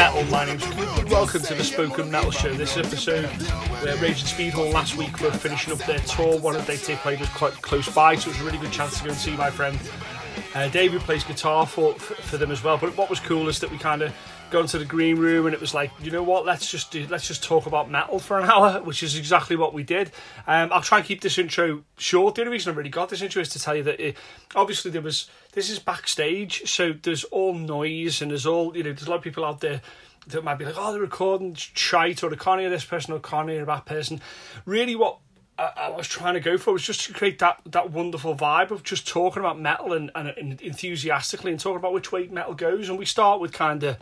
metal. My name's welcome to the Spoken Metal Show. This episode where Raging Speedhorn last week were finishing up their tour. One of their tape played was quite close by, so it was a really good chance to go and see my friend uh, David plays guitar for for them as well. But what was cool is that we kind of got to the green room and it was like, you know what? Let's just do, let's just talk about metal for an hour, which is exactly what we did. Um, I'll try and keep this intro short. The only reason I really got this intro is to tell you that it, obviously there was this is backstage, so there's all noise and there's all you know. There's a lot of people out there that might be like, oh, they're recording or they can't hear this person or hear that person. Really, what I, I was trying to go for was just to create that that wonderful vibe of just talking about metal and, and, and enthusiastically and talking about which way metal goes. And we start with kind of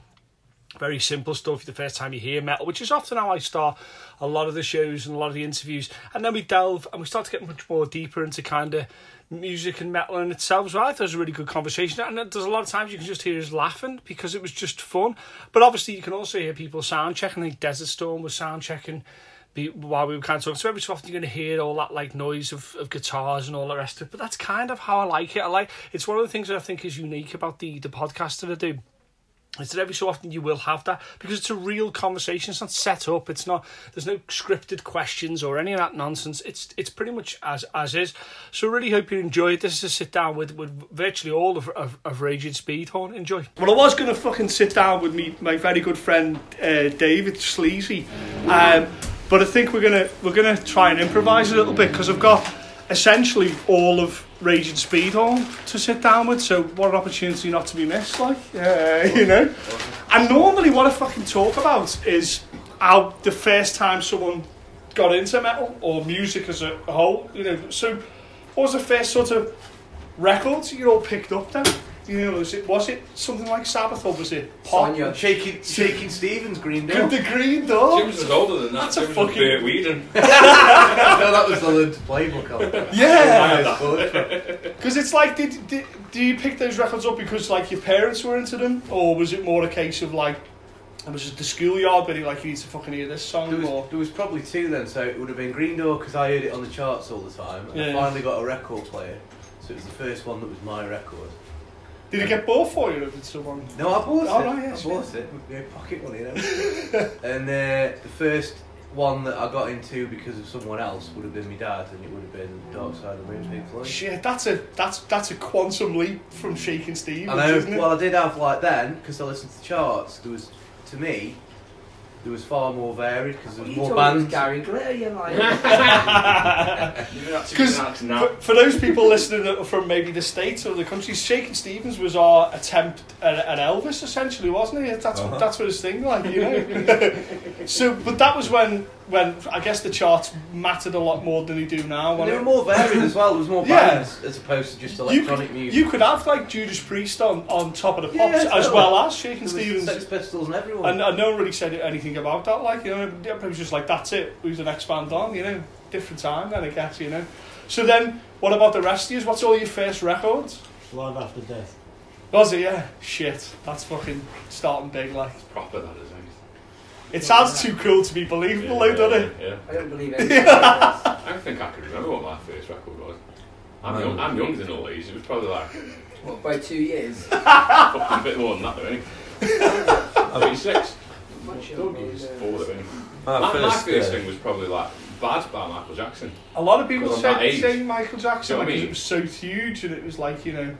very simple stuff the first time you hear metal, which is often how I start a lot of the shows and a lot of the interviews. And then we delve and we start to get much more deeper into kind of music and metal in itself. So I thought it was a really good conversation. And there's a lot of times you can just hear us laughing because it was just fun. But obviously you can also hear people sound checking. I think Desert Storm was sound checking while we were kind of talking. So every so often you're going to hear all that like noise of, of guitars and all the rest of it. But that's kind of how I like it. I like it's one of the things that I think is unique about the the podcast that I do. Is that every so often you will have that because it's a real conversation. It's not set up. It's not. There's no scripted questions or any of that nonsense. It's it's pretty much as as is. So really hope you enjoy it. This is a sit down with, with virtually all of, of, of Raging Speedhorn. Enjoy. Well, I was to fucking sit down with me my very good friend uh, David Sleazy, um, but I think we're gonna we're gonna try and improvise a little bit because I've got essentially all of Raging Speedhorn to sit down with. So what an opportunity not to be missed, like uh, you know. And normally, what I fucking talk about is how the first time someone got into metal or music as a whole. You know, so what was the first sort of records you all picked up then? You know, was it was it something like Sabbath or was it pop? Sonia. Shaking, Shakin' Stevens, Green Day. The Green Door. James was older than that. That's a fucking- Bert Weedon. no, that was the learn to play book. I think. Yeah, because it's like, did, did do you pick those records up because like your parents were into them, or was it more a case of like, it was it the schoolyard, but like you need to fucking hear this song, There or was, there was probably two then, so it would have been Green Door because I heard it on the charts all the time. And Yeah. I finally got a record player, so it was the first one that was my record. Did it get bought for you? Or did someone? No, I bought Oh, it. right, yeah, I bought it with my pocket money. You know? and uh, the first one that I got into because of someone else would have been my dad, and it would have been Dark Side of the Moon, Pink Floyd. Shit, that's a that's that's a quantum leap from Shakin' Stevens, I know. Well, I did have like then because I listened to charts. There was, to me, there was far more varied because there was You more bands. Gary Glitter, you like. Because for, for those people listening from maybe the states or the countries, Shakin' Stevens was our attempt at, at Elvis, essentially, wasn't he? That's what, that's what his thing like, you know. so, but that was when when I guess the charts mattered a lot more than they do now. And wasn't they it? were more varied as well. There was more Yeah. bands as opposed to just you electronic could, music. you could have like Judas Priest on, on top of the Yeah, as totally. well as Shakin' Stevens. Sex Pistols and everyone. And, and no one really said anything about that. Like, you know, it was just like, that's it. Who's the next band on? You know, different time then, I guess, you know. So then, what about the rest of you? What's all your first records? Live after death. Was it? Yeah. Shit. That's fucking starting big, like. It's Proper that is. It sounds too cool to be believable, though, doesn't it? Yeah. I don't believe anything. I don't think I can remember what my first record was. I'm, young, I'm younger than all these. It was probably like What, by two years? fucking a bit more than that, though, innit? I've been six. Much Four, younger than, though, innit? My My, my first, first uh, thing was probably like Bad by Michael Jackson. A lot of people Well, that say, age. say Michael Jackson Do you know what I because mean? it was so huge and it was like, you know,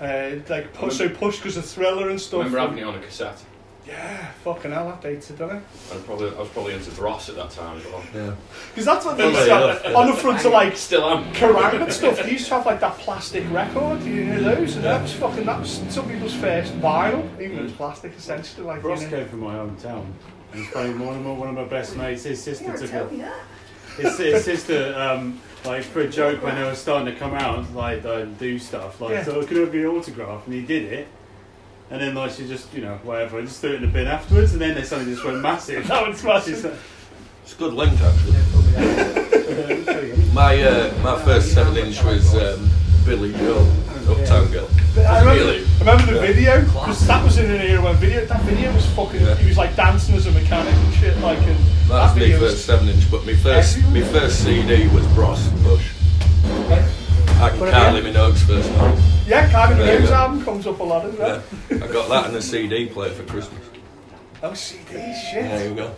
uh, like push, so push because of thriller and stuff. I stuff. remember having it on a cassette. Yeah, fucking hell, that dated, doesn't it? And probably, I was probably into Bros at that time as well. Yeah. Because that's what they used to have yeah. on the front of like Still am. Kerrang and stuff. They used to have like that plastic record, you know those, and that was fucking that was some people's first vinyl, even though it was plastic essentially. Like, Ross you know. came from my hometown. And it's funny, one of my, one of my best mates, his sister took tell a, me his, his sister, um, like for a joke when they were starting to come out, like uh, do stuff, like Yeah. so could I have your autograph? And he did it. And then like she just, you know, whatever, just threw it in the bin afterwards, and then they suddenly just went massive. That was She's massive. like, It's a good link actually. My uh, my first seven inch was um, Billy Joel, Uptown Girl. I remember, Really? I remember the Yeah. video because that was in an era when video that video was fucking. Yeah. He was like dancing as a mechanic and shit. Like, and That was my first seven inch, but my first my first CD was Bros Push. I can But Kylie Minogue's first one. Yeah, Kylie There you album comes up a lot as well. Yeah. I got that and a CD player for Christmas. Oh, CD, shit. There you go.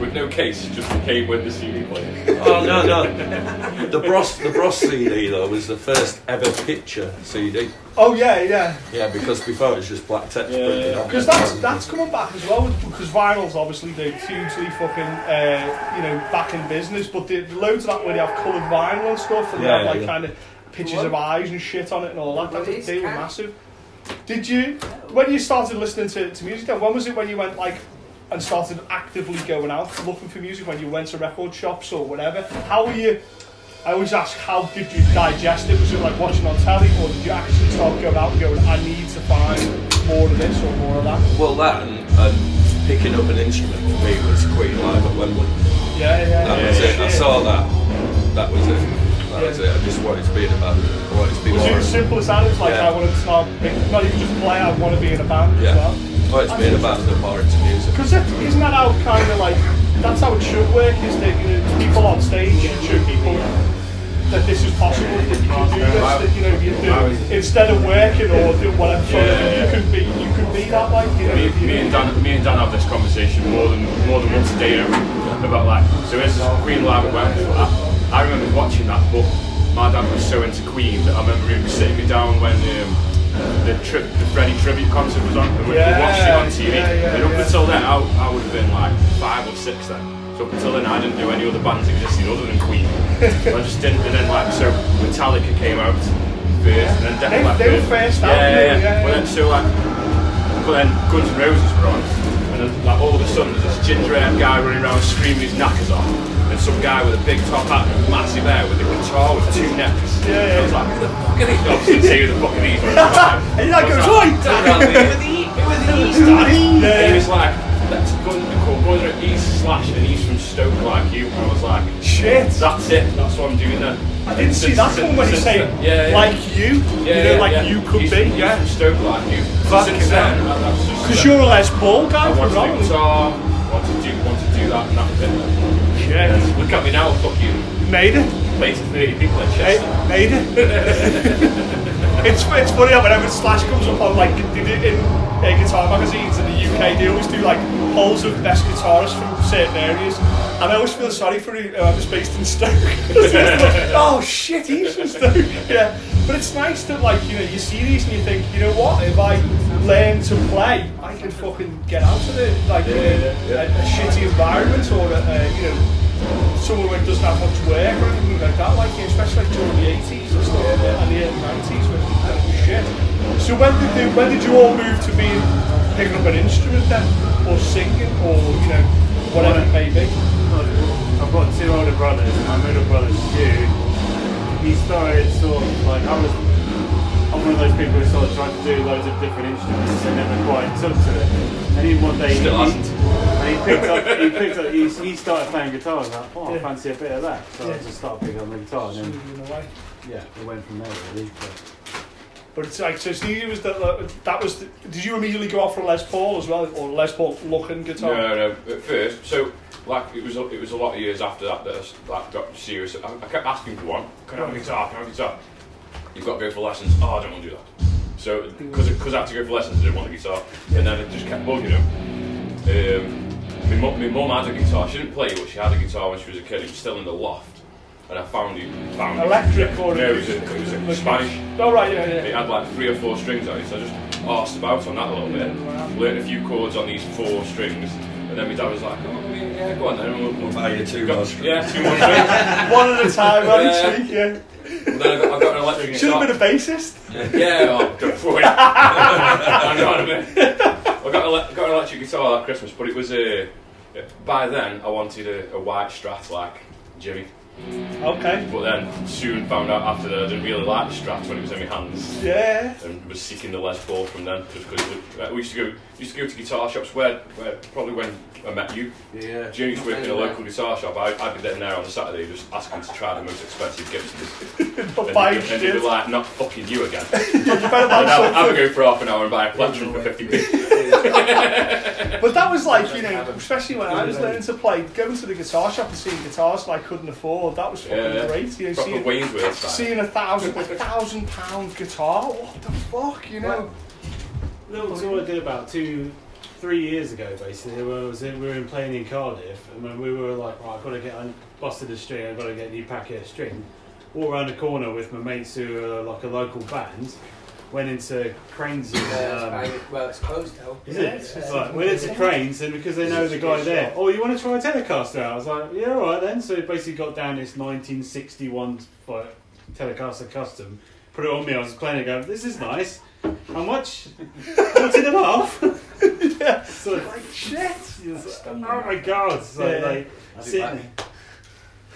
With no case, just the came with the CD player. Oh no no. The Bros the Bros CD though was the first ever picture CD. Oh, yeah, yeah. Yeah, because before it was just black text Yeah, printed yeah. on. Because that's that's coming back as well because vinyl's obviously they're hugely fucking uh, you know back in business, but there's loads of that where they have coloured vinyl and stuff and Yeah, they have like yeah. kind of pictures of eyes and shit on it and all that. Well, That's, it's they were massive. Did you when you started listening to, to music? Then when was it when you went like and started actively going out looking for music when you went to record shops or whatever? How were you? I always ask, how did you digest it? Was it like watching on telly, or did you actually start going out and going, I need to find more of this or more of that? Well, that and, and picking up an instrument for me was Queen live at Wembley. Yeah, yeah, That yeah. was it. I saw that. That was it. That was it. I just wanted to be in a band. I wanted to be Was more. it as simple as that? It was like Yeah. I wanted to start, not even just play. I want to be in a band Yeah. as well. I wanted to be in a band and more into music. Because isn't that how kind of like that's how it should work? Is that you know, people on stage should show people that this is possible, that you can do this, that you know you do instead of working or do whatever. for a Yeah, living, yeah. You can be, you can be that like you know. me, you- me and Dan, me and Dan have this conversation more than more than once a day about like so this is Queen live at Wembley. I, remember watching that, but my dad was so into Queen that I remember him sitting me down when um, the tri- the Freddie tribute concert was on. And we Yeah, watched it on TV. yeah, yeah, and up until then, I, I would have been like five or six then. So up until then, I didn't know any other bands existed other than Queen. I just didn't. And then like so, Metallica came out first, and then Def They- Leppard. they were first Yeah, yeah, yeah, But then so like but then Guns N' Roses were on, and then, like all of a sudden there's this ginger haired guy running around screaming his knackers off, and some guy with a big top hat and massive hair with a guitar with two necks. Yeah, yeah. I was like, who the fuck are these? Obviously, who the fuck are these. And he like was goes, like! "Dad, Who are these? Are? Yeah. He was like, let's go call Guns N' He's Slash and he's from Stoke like you. And I was like, Shit. that's it. That's what I'm doing then. I didn't see that one when you say yeah, yeah. like you, Yeah, you know, yeah, like yeah. you could He's be, from- yeah. He's from Stoke like you. Since then, that- Because you're a Les Paul guy I want to do guitar, want to do, want to do that and that bit. Shit. Look at me now, fuck you. Made it. 30 people in Hey, made it. it's it's funny how whenever Slash comes up on like it in uh, guitar magazines in the UK, they always do like polls of best guitarists from certain areas, and I always feel sorry for whoever's based in Stoke. oh shit, he's from Stoke. Yeah, but it's nice that like you know you see these and you think, you know what, if I learn to play, I can fucking get out of it like Yeah, a, yeah, yeah. A, a shitty environment or a, a, you know somewhere where it doesn't have much work or anything like that, like especially like during the 80s and stuff, and the early 90s when it was shit. So when did they, when did you all move to being picking up an instrument then, or singing, or you know whatever it may be? I've got two older brothers. My middle brother Stu. He started sort of like I was. I'm one of those people who sort of tried to do loads of different instruments and never quite took to it. And then one day Still he, hasn't. And he picked up. He picked up. He, he started playing guitar. I was like, oh, I Yeah. fancy a bit of that. So I Yeah. just started picking up the guitar, and then In a yeah, it went from there really. But But it's like so. Stevie was that that was. The, did you immediately go off for Les Paul as well, or Les Paul looking guitar? No, no, at first, so like it was a, it was a lot of years after that that I s- like, got serious. I, I kept asking for one. Can I have a guitar? Can I have a guitar? You've got to go for lessons. Oh, I don't want to do that. So because I had to go for lessons, I didn't want a guitar, and then it just kept bugging him. Um, my, mum, my mum had a guitar. She didn't play, it, but she had a guitar when she was a kid. It was still in the loft, and I found it. Found it. Electric or No, it was, a, it was a Spanish. Oh right, yeah, yeah. It had like three or four strings on it, so I just asked about on that a little bit. Learned a few chords on these four strings, and then my dad was like, "Oh, yeah, go on then." We'll, we'll Buy you two got- more strings. Yeah, two more strings. One at a time, right? Yeah. Cheek, yeah. and then I got, I got an electric Should have been a bassist. Yeah, oh, don't throw it. Hang on a minute. I got, an got an electric guitar that Christmas, but it was a. by then, I wanted a, a white Strat like Jimmy. Okay. But then soon found out after that I didn't really like the Strat when it was in my hands. Yeah. and was seeking the Les Paul from them just because uh, we used to go used to go to guitar shops where, where probably when I met you. Yeah. June used to work in a local guitar shop? I, I'd be there there on a Saturday just asking to try the most expensive gifts But and, buying and they'd be like not fucking you again. You better and buy I would, I would go for half an hour and buy a plectrum for 50p But that was like, you know, especially when I was learning to play, going to the guitar shop and seeing guitars that I couldn't afford, Oh, that was fucking Yeah. great. You know, Proper seeing, Wayne's World style. seeing a thousand, a thousand pound guitar, what the fuck, you know? Little tour I did about two, three years ago, basically. Where I was in, we were in playing in Cardiff, and when we were like, right, I've got to get, I busted a string, I've got to get a new packet of string. Walk around the corner with my mates who are like a local band. Went into Cranes. Uh, Um, well, it's closed now. is it? Right, went into Cranes, and because they know the guy there, oh, you want to try a Telecaster? I was like, yeah, all right then. So basically got down this 1961 like, Telecaster Custom, put it on me, I was playing it, going, this is nice. How much? Fourteen and a half. yeah. So, Like, shit. like, oh my god! So Yeah. like, I'll be sitting,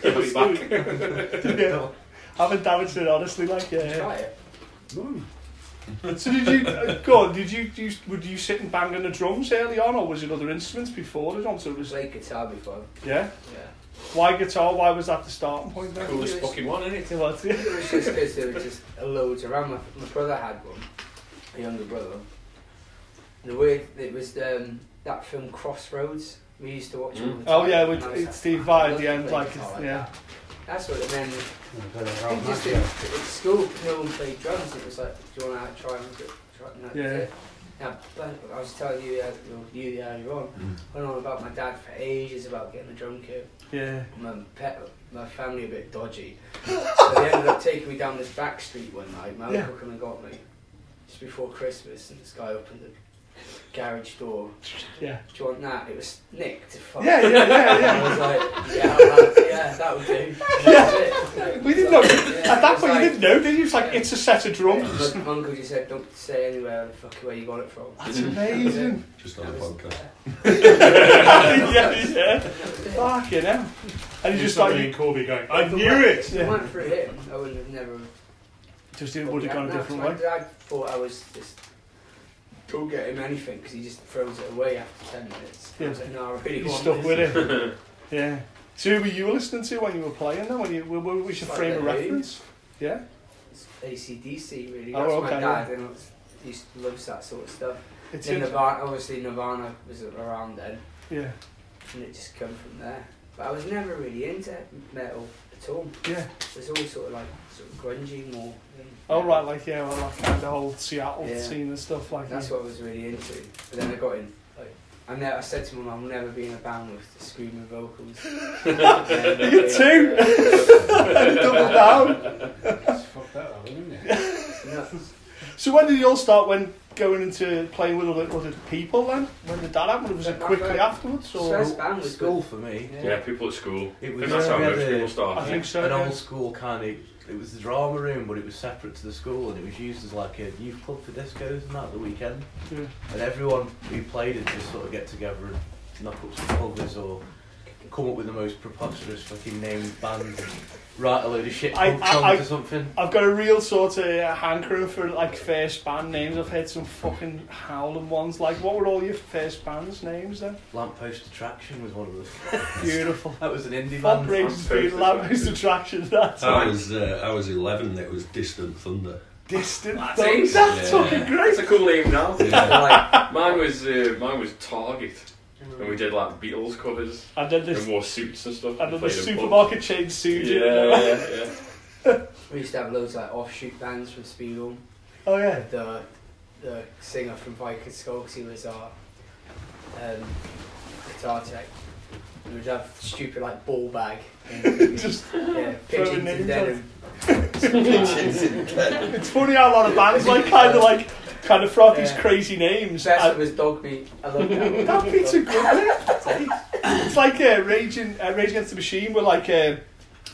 He'll be back. yeah. Haven't damaged it, honestly, like, yeah. Try it. Mm. So did you, uh, go on, did you, do you, would you sit and bang on the drums early on, or was it other instruments before it on? So it was, Played guitar before. yeah? Yeah. Why guitar? Why was that the starting point then? Coolest fucking one, isn't it? It was, yeah. It was just because there were just loads around. My, my brother had one, a younger brother. The way it was um, that film Crossroads. We used to watch it all the time. Oh yeah, with and I it's Steve Vai at the end, like, like yeah. that." That's what it meant. Got it I right, think just Matt, at, at school, no one played drums. It was like, do you want to try and try? And that Yeah. Now, but I was telling you, uh, you you earlier on, went on about my dad for ages about getting a drum kit. Yeah. My pet, my family a bit dodgy, so they ended up taking me down this back street one night. My Yeah. uncle come and got me just before Christmas, and this guy opened the garage door. Yeah. Do you want that? It was Nick to fuck. Yeah, yeah, yeah, I yeah. was like, yeah, I'll yeah, that would do. And that was it. We didn't know. Yeah, At that it was point, you didn't know, did you? It's like, it's a set of drums. My uncle just said, don't say anywhere the fuck where you got it from. That's amazing. Just on a That was- podcast. yeah, yeah. Fuck, Fucking hell. And you just saw me like, and Corby going, I If it knew went- it! If it went through him, I wouldn't have never. just it would have gone a different way. I thought I was just. Don't get him anything because he just throws it away after 10 minutes. I was like, no, I really want stuck this. with it. Yeah. So who were you listening to when you were playing then? When you, what was your Like frame of the reference? Yeah? It's ACDC, really. Oh, That's okay, my dad, yeah. and he loves that sort of stuff. It's Then in, Nirvana, obviously Nirvana was around then, yeah. and it just come from there. But I was never really into metal at all. Yeah. It was always sort of like sort of grungy more. Than Oh, right, like, yeah, well, that kind of whole Seattle Yeah. scene and stuff like That's that. what I was really into. But then I got in. Like, I, ne- I said to my mum, I'll never be in a band with the screaming vocals. You too? Double down. Just fuck that up, didn't it? No, So when did you all start when going into playing with other, other people then? When did that happen? Was it quickly afterwards? Or? first band was School good. for me. Yeah, people at school. It I was think that's uh, how we had most a- people start. I think so. an yeah. old school kind of. It was the drama room, but it was separate to the school, and it was used as like a youth club for discos and that at the weekend. Yeah. And everyone who played it just sort of get together and knock up some covers or come up with the most preposterous fucking named band and write a load of shit I- punk I- songs I- or something. I've got a real sort of uh, hankering for like first band names. I've heard some fucking howling ones. Like, what were all your first bands' names then? Lamppost Attraction was one of them. Beautiful. That was an indie Fuck band. Rangers Lamppost Speed, Lamppost Attraction. That's I was uh, I was 11. It was Distant Thunder. distant. That's Thunder. That's Yeah. fucking It's great. a cool name now. Yeah. like, mine was uh, mine was Target, and we did like Beatles covers And then and this, wore suits and stuff. and then the played in pubs. supermarket chain sued you. Yeah, yeah, yeah. We used to have loads of like offshoot bands from Speedhorn. Oh yeah. The the singer from Viking Skull, 'cause he was our um, guitar tech. We would have stupid like ball bag. And, Just yeah, pigeons names and denim. it's funny how a lot of bands like kind of like kind of throw out these Yeah. crazy names. Best And- was dog meat. I love that. That beats a good name. It's like uh, Raging, uh, Rage Against the Machine were like, uh,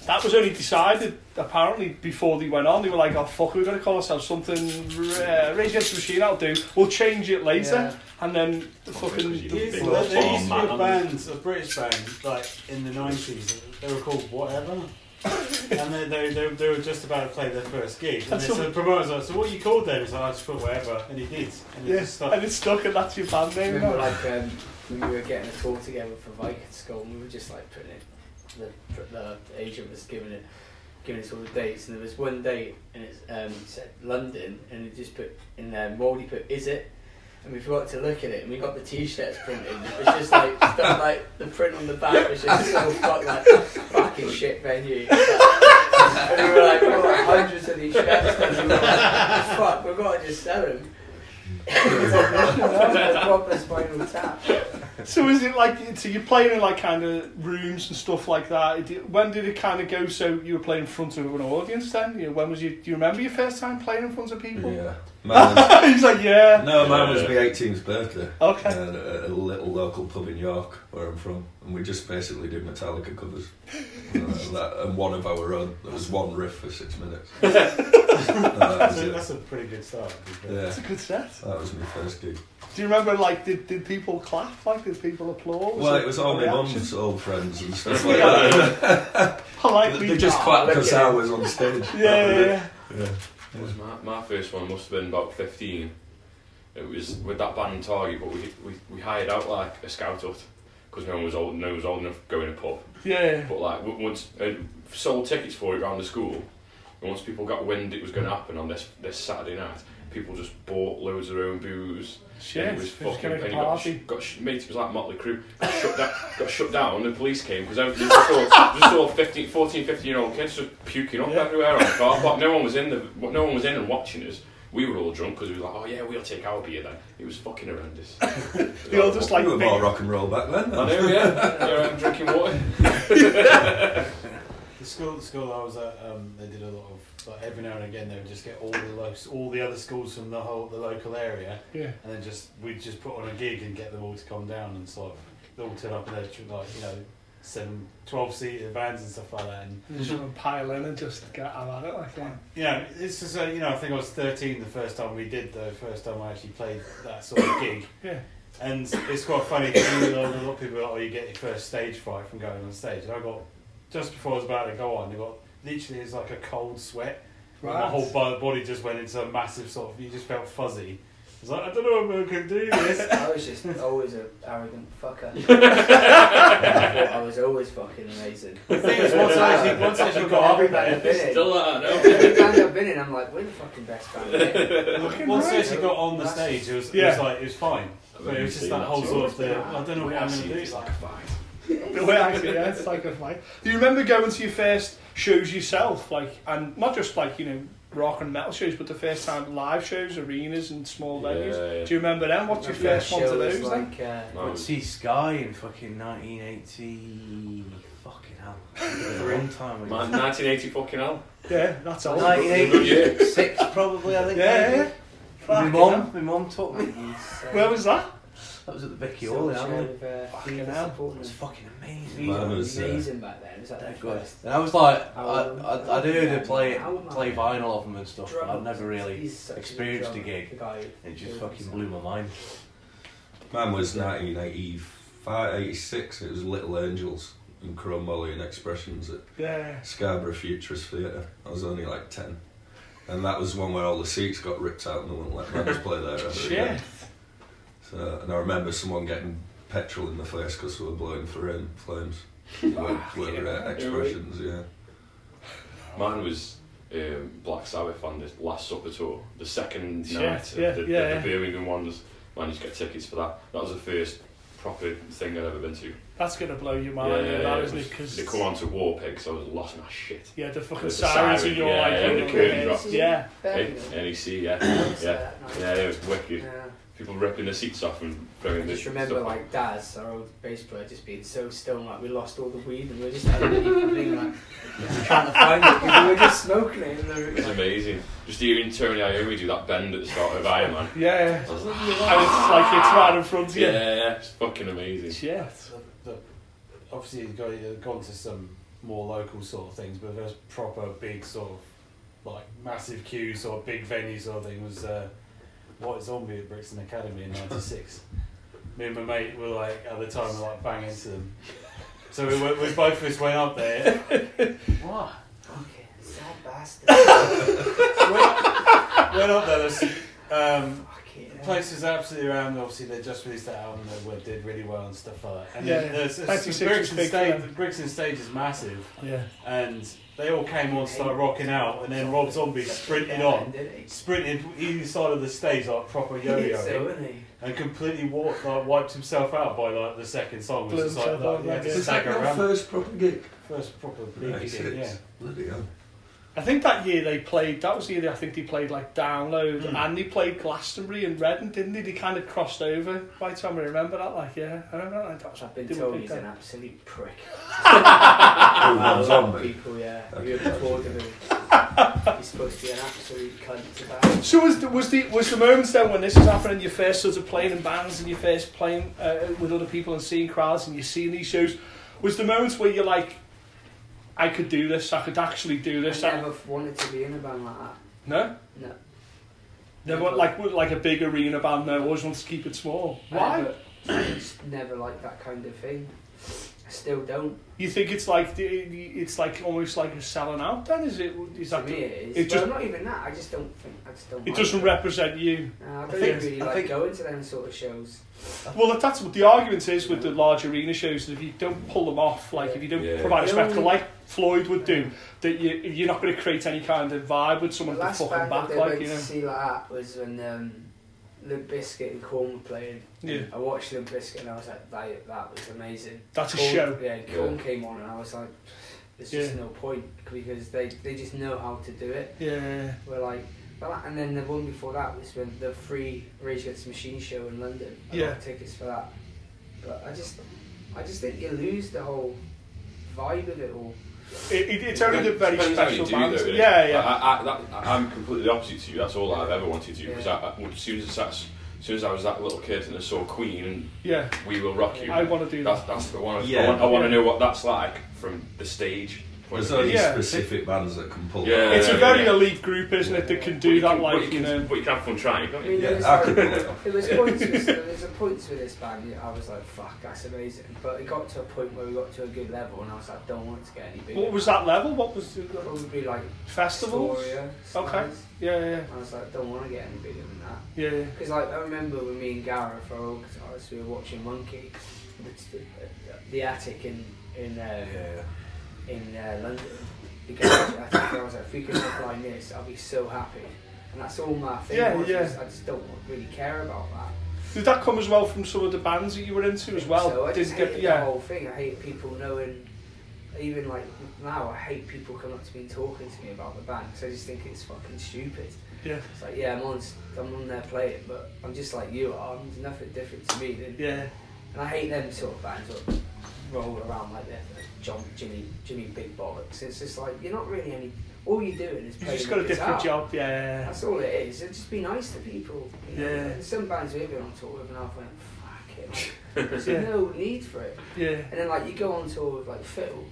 that was only decided apparently before they went on. They were like, oh fuck, we're going to call ourselves something, uh, Rage Against the Machine, I'll do. We'll change it later. Yeah. And then the fucking. Years the ago, big- there used to be a band, a British band, like in the 90s, they were called Whatever. And they, they, they, they were just about to play their first gig. And That's they, so- so the promoter like, so what you called then? It's like, I just put Whatever. And he did. And it Yeah, just stuck. and it's stuck, and that's your band name. remember like um, when we were getting a tour together for Viking Skull and we were just like putting it the, the agent was giving it giving us all the dates and there was one date and it um, said London and it just put in there Moldy put is it and we forgot to look at it, and we got the t-shirts printed. It was just like stuff like the print on the back was just so fuck like fucking shit venue. and we were like, we got hundreds of these shirts, and we were like, fuck, we've got to just sell them. the proper spinal tap. So is it like so you're playing in like kind of rooms and stuff like that? When did it kind of go so you were playing in front of an audience then? You know, when was you? Do you remember your first time playing in front of people? Yeah. Was, He's like, yeah. no, mine was my 18th birthday. Okay. At a little local pub in York, where I'm from, and we just basically did Metallica covers. Uh, and, that, and one of our own. There was one riff for six minutes. And that, That's a, that's a pretty good start. to be fair. Yeah, That's a good set. that was my first gig. Do you remember like did, did people clap? Like did people applaud? Well, it was all my mum's old friends and stuff like that. I like They we just clapped look because I was on stage. yeah, yeah, yeah. yeah. It was my, my first one must have been about 15. It was with that band Target, but we, we, we hired out like a scout hut because no one was old no one was old enough to go in a pub. yeah. But like w- once uh, sold tickets for it around the school, and once people got wind it was going to happen on this this Saturday night, people just bought loads of their own booze. Shit, and it was it was fucking. kind of and a got, party. sh- got sh- mate, it was like Motley Crue. Got shut down. Got shut down. The police came because just saw, just saw 15, 14, 15 year old kids just puking up Yeah. everywhere on the car park. No one was in the. No one was in and watching us. We were all drunk because we were like, oh yeah, we'll take our beer then. It was fucking horrendous. They all just like we were big- more rock and roll back then. I know, yeah. yeah I'm drinking water. School, the school I was at, um, they did a lot of like every now and again they would just get all the lo- all the other schools from the whole the local area, Yeah. and then just we'd just put on a gig and get them all to come down and sort of they all turn up in their like you know seven, 12 seater vans and stuff like that. And Just of pile in and just get have at it like that. yeah. know, it's just uh, you know I think I was thirteen the first time we did the first time I actually played that sort of gig. Yeah. And it's quite funny because a lot of people are like, oh, you get your first stage fright from going on stage. And I got, just before I was about to go on, I got literally, it's like a cold sweat. And My whole body just went into a massive sort of, you just felt fuzzy. I was like, I don't know if I can do this. I was just always an arrogant fucker. I thought I was always fucking amazing. the thing is, once I actually, once I actually got up Every band I've been in, Still that, no. every band I've been in, I'm like, we're the fucking best band. here." Fucking once I right. actually got on the stage, it was, it was like, it was fine. But it was just that whole sort of, the, I don't know what I'm going to do. It's like a fight. The way I see it, yeah, it's like a fight. Do you remember going to your first shows yourself, like, and not just like you know rock and metal shows, but the first time live shows, arenas, and small Yeah, venues? yeah. Do you remember them? What's your first one to show was those? like, uh, No, Went to see Sky in fucking 1980. Fucking hell. a long time ago. Man, 1980 fucking hell. Yeah, that's all. 1986 probably, I think. Yeah, maybe. yeah. My Fucking mum, my mum took me. Where was that? That was at the Vicky Silver Hall in show uh, Fucking hell. It was fucking amazing. Mine It was, was uh, amazing back then. It was like They're good. first. And I was like, I, album. I, I'd heard her play Album, play vinyl of them and stuff, but I'd never really He's a experienced a gig. the It just fucking blew my mind. Mine was 1985, 86. It was Little Angels and Chrome Molly and Expressions at Yeah. Scarborough Futurist Theatre. I was only like 10. And that was one where all the seats got ripped out and they wouldn't let bands play there ever Shit. again. So, and I remember someone getting petrol in the face because we were blowing flame, flames. Were, were uh, expressions, yeah. Mine was um, Black Sabbath on the Last Supper tour, the second Shit, night of yeah, the, yeah, the, yeah. the Birmingham ones. Managed to get tickets for that. That was the first proper thing I'd ever been to. That's gonna blow your mind, yeah, that, isn't it? Because They come on to War Pigs, so I was lost in my shit. yeah, the fucking The sirens siren, in your yeah, like, yeah, in the curtain drops. Yeah, NEC, yeah, What's yeah, yeah, it was wicked. Yeah. People ripping the seats off and I throwing the just remember stuff like Daz, our old bass player, just being so stoned, like we lost all the weed and we are just underneath the thing, like trying to find it because we were just smoking it. And It was the, amazing. Just hearing Tony Iommi do that bend at the start of Iron Man. yeah. I was like, And it's like it's right in front of yeah, you. yeah, it's fucking amazing. Shit. the, the, obviously you've got, you've gone to some more local sort of things, but there's proper big sort of like massive queues or big venues sort of thing was uh, White Zombie at Brixton Academy in '96. me and my mate were like at the time were like banging into them. So we, went- we both of us went up there. what? okay, sad bastard. Went, went up there. There's um, Fucking hell. places absolutely around. Obviously, they just released that album that were- did really well and stuff like that. And Yeah, there's, there's, Brixton stage. Brixton stage is massive. Yeah. and they all came on, started rocking out, and then Rob Zombie sprinted on, sprinted either side of the stage like proper yo-yo, So, and completely walked, like, wiped himself out by like the second song. It was just like, like, he had yeah. Was that stagger your around. first proper gig? First proper big gig, yeah. Bloody hell. I think that year they played. That was the year I think they played like Download, Hmm. and they played Glastonbury and Reading, didn't they? They kind of crossed over. By the time I remember that, like yeah, I remember that. that was, I've been told he's an absolute prick. Oh, Rob Zombie. People, yeah. Okay. You ever told him he's supposed to be an absolute cunt about. So was the, was the was the moments then when this is happening, you first sort of playing in bands and you first playing uh, with other people and seeing crowds and you're seeing these shows, was the moments where you're like, I could do this, I could actually do this. I I- never wanted to be in a band like that. no, No. never like like a big arena band. No, always wanted to keep it small. Why? never, I never liked that kind of thing. I still don't. You think it's like the- it's like almost like a selling out? Then is it? Is To that me, the- it is. it It just- not even that. I just don't think. I just don't. it like doesn't represent you. Uh, I don't think- really I like think- going to them sort of shows. Well, that's what the argument is with the large arena shows. That if you don't pull them off, like if you don't Yeah. provide a spectacle like Floyd would do, that you you're not going to create any kind of vibe with someone to last fuck them band back, that they like went you know. to see like that was when um, Limp Bizkit and Korn were playing. Yeah, I watched Limp Bizkit and I was like, that, that was amazing. that's a show. Yeah, Korn Yeah. came on and I was like, there's just Yeah. no point because they, they just know how to do it. Yeah, We're like, but that- and then the one before that was when the free Rage Against the Machine show in London. I Yeah. got tickets for that. But I just, I just think you lose the whole vibe of it all. It, it, it's only the very Depends how you special do, bands. though, yeah, yeah. I, I, that, I'm completely opposite to you. That's all I've ever wanted to do. Because Yeah. I, I, as soon as I, as soon as I was that little kid and I saw Queen and yeah, We Will Rock You, I want to do that. that's the one. I, Yeah. I want, I want Yeah. to know what that's like from the stage. Point There's only Yeah. specific bands that can pull Yeah. that. It's a very yeah. elite group, isn't it, that can But do that, can, like, you can, know. But you can have fun trying, can't I you? mean, Yeah, was, I could like, pull it off. there was points with there was a points with this band. I was like, "Fuck, that's amazing." But it got to a point where we got to a good level, and I was like, "I "Don't want to get any bigger." What was that level? What was the Probably like festivals? Astoria, Okay. size. Yeah, yeah, I was like, "Don't want to get any bigger than that." yeah. yeah. Because like I remember when me and Gareth, our old guitarist, we were watching Monkey, the, the attic in in uh, in uh, London. The garage attic. I was like, if we could look like this, I'll be so happy. And that's all my thing. Yeah, was, yeah. I just don't really care about that. Did that come as well from some of the bands that you were into as well? So I Did just you hate get the whole thing. I hate people knowing. Even like now, I hate people coming up to me and talking to me about the band because I just think it's fucking stupid. yeah, It's like, yeah, I'm on, I'm on there playing, but I'm just like you are. There's nothing different to me. Than, yeah. And I hate them sort of bands that roll around like they're John, Jimmy, Jimmy Big Bollocks. It's just like you're not really any. All you're doing is You just got a the different job. Yeah, That's all it is. And just be nice to people. You know? Yeah. And some bands we've been on tour with, and I've went, fuck it. There's Yeah. no need for it. yeah, And then like you go on tour with like Phil,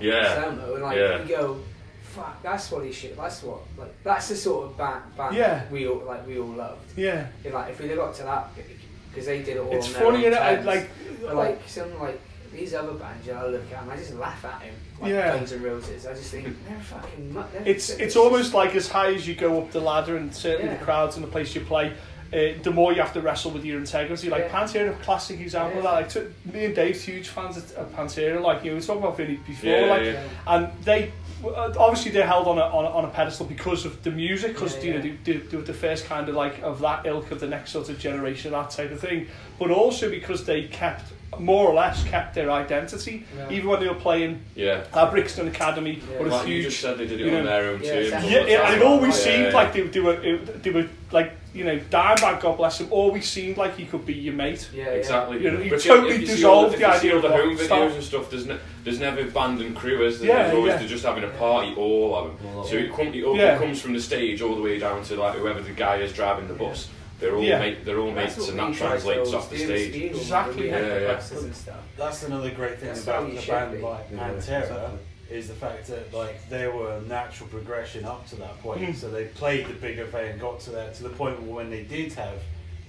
Yeah. Samo, and like Yeah. you go, fuck, that's what he should. That's what like that's the sort of band, band Yeah. we all like we all loved. yeah. If, like if we'd have got to that big, because they did it all. It's on their funny, own innit? I, like, But like some like these other bands, you know, I look at them, I just laugh at him. Like Yeah. Guns N' Roses. I just think they're fucking. mu- They're, it's they're it's just- almost like as high as you go up the ladder, and certainly Yeah. the crowds and the place you play. Uh, the more you have to wrestle with your integrity, like Yeah. Pantera, a classic example of that. Like, to, me and Dave's huge fans of, of Pantera. Like you know, we talked about Vinny before. Yeah, like, yeah. and they uh, obviously they're held on a, on a, on a pedestal because of the music because Yeah, you know they, they, they were the first kind of like of that ilk of the next sort of generation that type of thing but also because they kept more or less kept their identity Yeah. even when they were playing Yeah. at Brixton Academy Yeah. what a Like you just said, they did it you on their own Yeah, terms. exactly. yeah, all the and it always Yeah, seemed yeah. like they, they were they were like you know Dimebag God bless him always seemed like he could be your mate Yeah, yeah. Exactly. You know, you But totally if you see dissolve all, if the idea of the home star. videos and stuff. There's, ne- there's never band and crew, is there? Yeah, there's always yeah. they're just having a party, all of them. All So it, come, it, all, Yeah. it comes from the stage all the way down to like whoever the guy is driving the bus. They're all Yeah. mate, they're all That's mates, and that translates off the stage. Exactly, We had yeah, yeah. buses and stuff. That's another great thing That's about the band be. like Yeah, Pantera exactly. is the fact that like they were a natural progression up to that point. Mm. So they played the bigger vein, got to that to the point where when they did have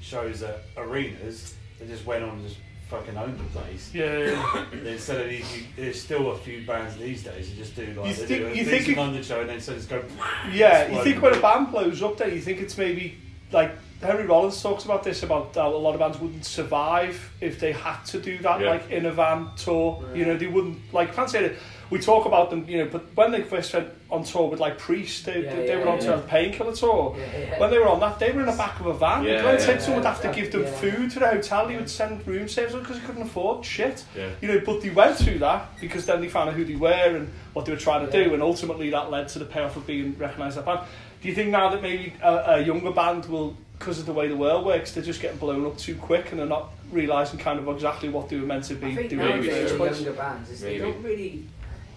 shows at arenas, they just went on and just fucking owned the place. yeah, yeah. Instead of these, you, there's still a few bands these days who just do like You they think- do a you think decent it- London show and then so just go. Yeah, you think when a band blows up there, you think it's maybe like Henry Rollins talks about this about how a lot of bands wouldn't survive if they had to do that, Yeah. like in a van tour. You know, they wouldn't like Pantera. we talk about them, you know, but when they first went on tour with like Priest, they, Yeah, they, yeah, were on yeah. tour with Painkiller tour. Yeah, yeah. When they were on that, they were in the back of a van. Yeah, Glenn yeah, Tipton would yeah, have to give them yeah. food to the hotel. He would send room service because he couldn't afford shit. Yeah. You know, but they went through that because then they found out who they were and what they were trying to Yeah. do, and ultimately that led to the payoff of being recognised as a band. Do you think now that maybe a, a younger band will, because of the way the world works, they're just getting blown up too quick and they're not realising kind of exactly what they were meant to I be think doing? Maybe in the nowadays first so. place? younger bands, is they don't really.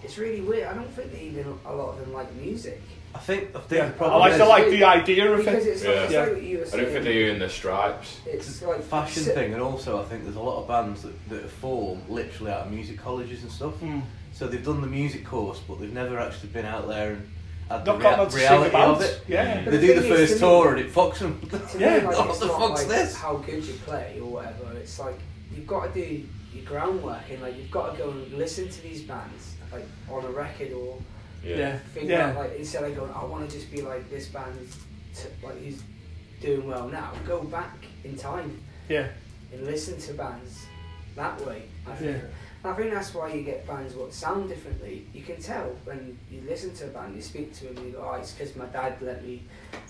It's really weird. I don't think they even a lot of them like music I think I think Yeah, the I like is the like the idea of because it. it's like, Yeah. it's like what you were I don't think they earn their stripes. It's like fashion si- thing, and also I think there's a lot of bands that, that have formed literally out of music colleges and stuff. Mm. So they've done the music course, but they've never actually been out there and had Not the got rea- on to sing reality about of it. Yeah. But They the do the thing is, first to tour and it fucks them. To Yeah. like, What it's the not fuck's like this? how good you play or whatever. It's like you've got to do your groundwork and like you've got to go and listen to these bands like on a record or Yeah. Yeah. figure Yeah. out like instead of going, I want to just be like this band, to, like who's doing well now. Go back in time Yeah. and listen to bands that way. I think. Yeah. I think that's why you get bands what sound differently. You can tell when you listen to a band, you speak to them, and you go, "Oh, it's because my dad let me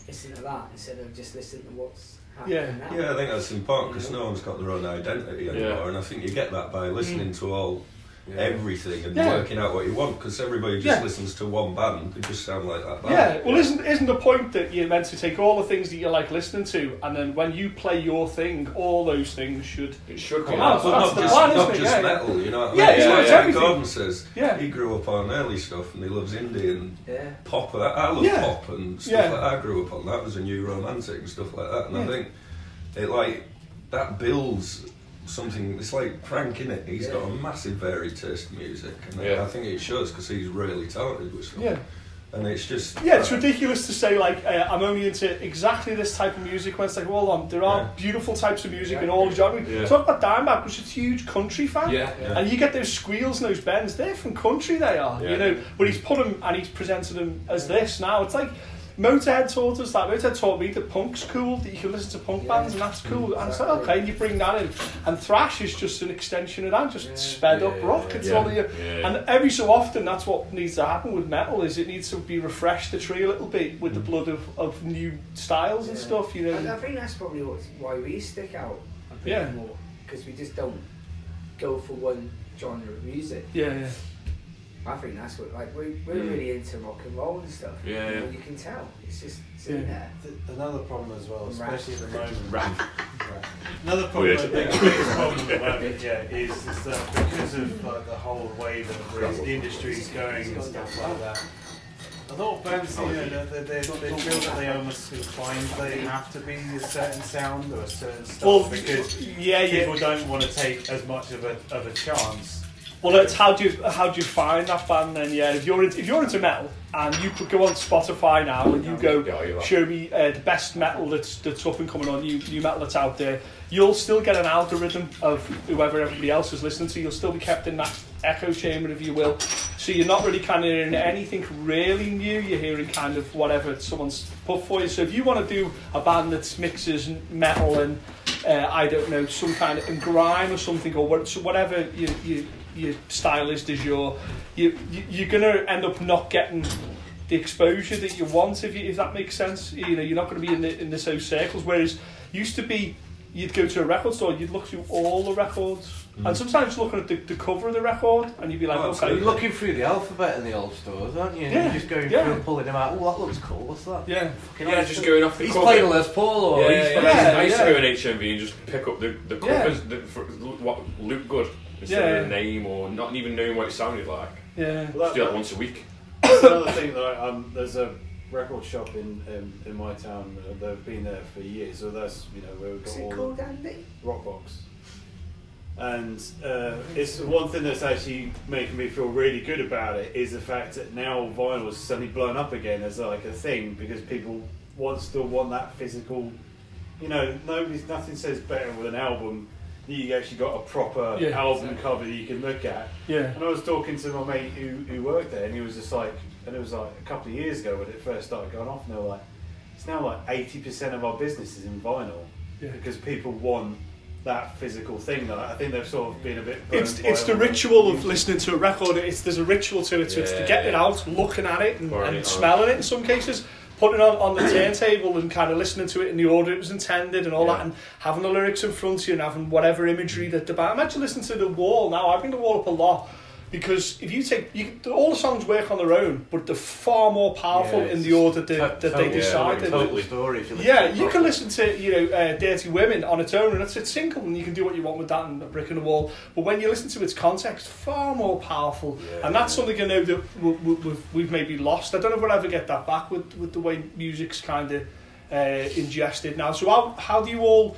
listen to that instead of just listening to what's happening Yeah. now." Yeah, I think that's important because no one's got their own identity anymore, Yeah. and I think you get that by listening mm. to all Yeah. everything and Yeah. working out what you want. Because everybody just Yeah. listens to one band, they just sound like that band. Yeah, well, isn't isn't the point that you're meant to take all the things that you like listening to, and then when you play your thing, all those things should It should Come come out. But not just, plan, not just Yeah, yeah. metal, you know what I Yeah, mean? it's not Like everything. Gordon says Yeah. he grew up on early stuff and he loves indie and Yeah. pop. I, I love Yeah. pop and stuff Yeah. like that. I grew up on that was a new romantic and stuff like that. And I think it like that builds something. It's like Frank in it. He's got a massive varied taste in music, and I- Yeah. I think it shows because he's really talented with stuff. yeah. And it's just Yeah, it's ridiculous to say like uh, I'm only into exactly this type of music. When it's like, well, on there are Yeah. beautiful types of music in all genres. Yeah. Talk about Dimebag, which is a huge country fan. Yeah. Yeah. And you get those squeals and those bends, they're from country, they are, Yeah. you know. But he's put them and he's presented them as this now. It's like Motorhead taught us that. Motorhead taught me that punk's cool, that you can listen to punk Yeah. bands and that's cool. And it's like, okay, and you bring that in. And thrash is just an extension of that, just Yeah. sped up rock. yeah, It's yeah. only a, Yeah. And every so often, that's what needs to happen with metal. Is it needs to be refreshed the tree a little bit with the mm. blood of, of new styles and stuff. You And I think that's probably why we stick out a bit Yeah. more because we just don't go for one genre of music. Yeah, yeah. I think that's what like we we're Mm. really into rock and roll and stuff. Yeah, you, know, yeah. you can tell. It's just it's Yeah. in there. Th- Another problem as well, Rap. especially at the moment. Rap. Right. Another problem, Weird. I think, the biggest problem at the moment, yeah, is, is that because of like, the whole way that the, the industry is going and stuff like that, a lot of bands, you know, they, they, they they feel that they almost find they have to be a certain sound or a certain style Well, because yeah, people don't want to take as much of a, of a chance. Well, it's how do you how do you find that band then? Yeah, if you're into, if you're into metal and you could go on Spotify now and you go Yeah, show me uh, the best metal that's that's up and coming on new new metal that's out there, you'll still get an algorithm of whoever everybody else is listening to. You'll still be kept in that echo chamber, if you will. So you're not really kind of hearing anything really new. You're hearing kind of whatever someone's put for you. So if you want to do a band that mixes metal and uh, I don't know some kind of grime or something or whatever you, you, your stylist is your you, you you're gonna end up not getting the exposure that you want if you, if that makes sense. You know you're not going to be in the in the same circles. Whereas used to be you'd go to a record store you'd look through all the records and sometimes looking at the, the cover of the record and you'd be like Oh, okay You're looking through the alphabet in the old stores, aren't you? And Yeah, You're just going yeah. through and pulling them out. Oh, that looks cool. What's that? yeah Fucking Yeah, nice. just going off the He's cover. playing a Les Paul or Yeah, he's yeah, Yeah, I used yeah. to go in HMV and just pick up the, the Yeah. covers that for, what looked good instead Yeah, of the name or not even knowing what it sounded like. yeah Well, Just do that once a week. That's another thing that I, um, there's a record shop in in, in my town. Uh, they've been there for years. So that's you know where we've What's got it all called, Andy? Rockbox. And uh, it's one thing that's actually making me feel really good about it is the fact that now vinyl is suddenly blown up again as like a thing because people want still want that physical. You know, nobody's nothing says better with an album that you actually got a proper Yeah. album cover that you can look at. yeah And I was talking to my mate who, who worked there, and he was just like, and it was like a couple of years ago when it first started going off, and they were like, it's now like 80% of our business is in vinyl Yeah. because people want that physical thing. Though I think they've sort of been a bit. It's it's the ritual of listening to a record. It's there's a ritual to it. So it's to Yeah, get it out, looking at it, and, and it smelling it in some cases. Putting it on, on the turntable and kind of listening to it in the order it was intended and all Yeah. that, and having the lyrics in front of you and having whatever imagery that the band. Imagine listening to the wall now. I bring the wall up a lot because if you take you, all the songs work on their own, but they're far more powerful Yeah, in the order that, that they yeah, decided. totally. story. Yeah, you can listen to you know uh, "Dirty Women" on its own, and it's, a single, and you can do what you want with that and a brick in the wall. But when you listen to its context, far more powerful, Yeah. and that's something I know that we, we, we've, we've maybe lost. I don't know if we'll ever get that back with, with the way music's kind of uh, ingested now. So how how do you all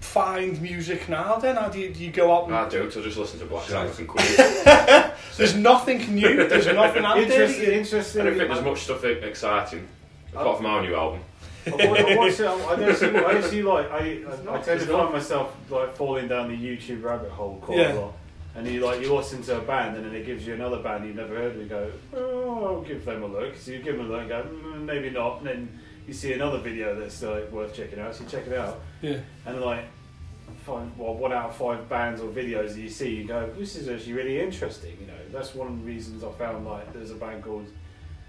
find music now? Then how do you, do you go out? And, I don't. I just listen to Black Sabbath and Queen. there's nothing new. There's nothing out there. Interesting. You- I don't think there's much stuff exciting apart from our new album. I wa- I watch it. I don't see. I don't see like I. I, I tend to find myself like falling down the YouTube rabbit hole quite Yeah. a lot. And you like you listen to a band, and then it gives you another band you've never heard of. And you go, oh, I'll give them a look. So you give them a look, and go, mm, maybe not. And then you see another video that's like worth checking out. So you check it out, yeah. and like five, well, one out of five bands or videos that you see, you go, this is actually really interesting. You know, that's one of the reasons I found like there's a band called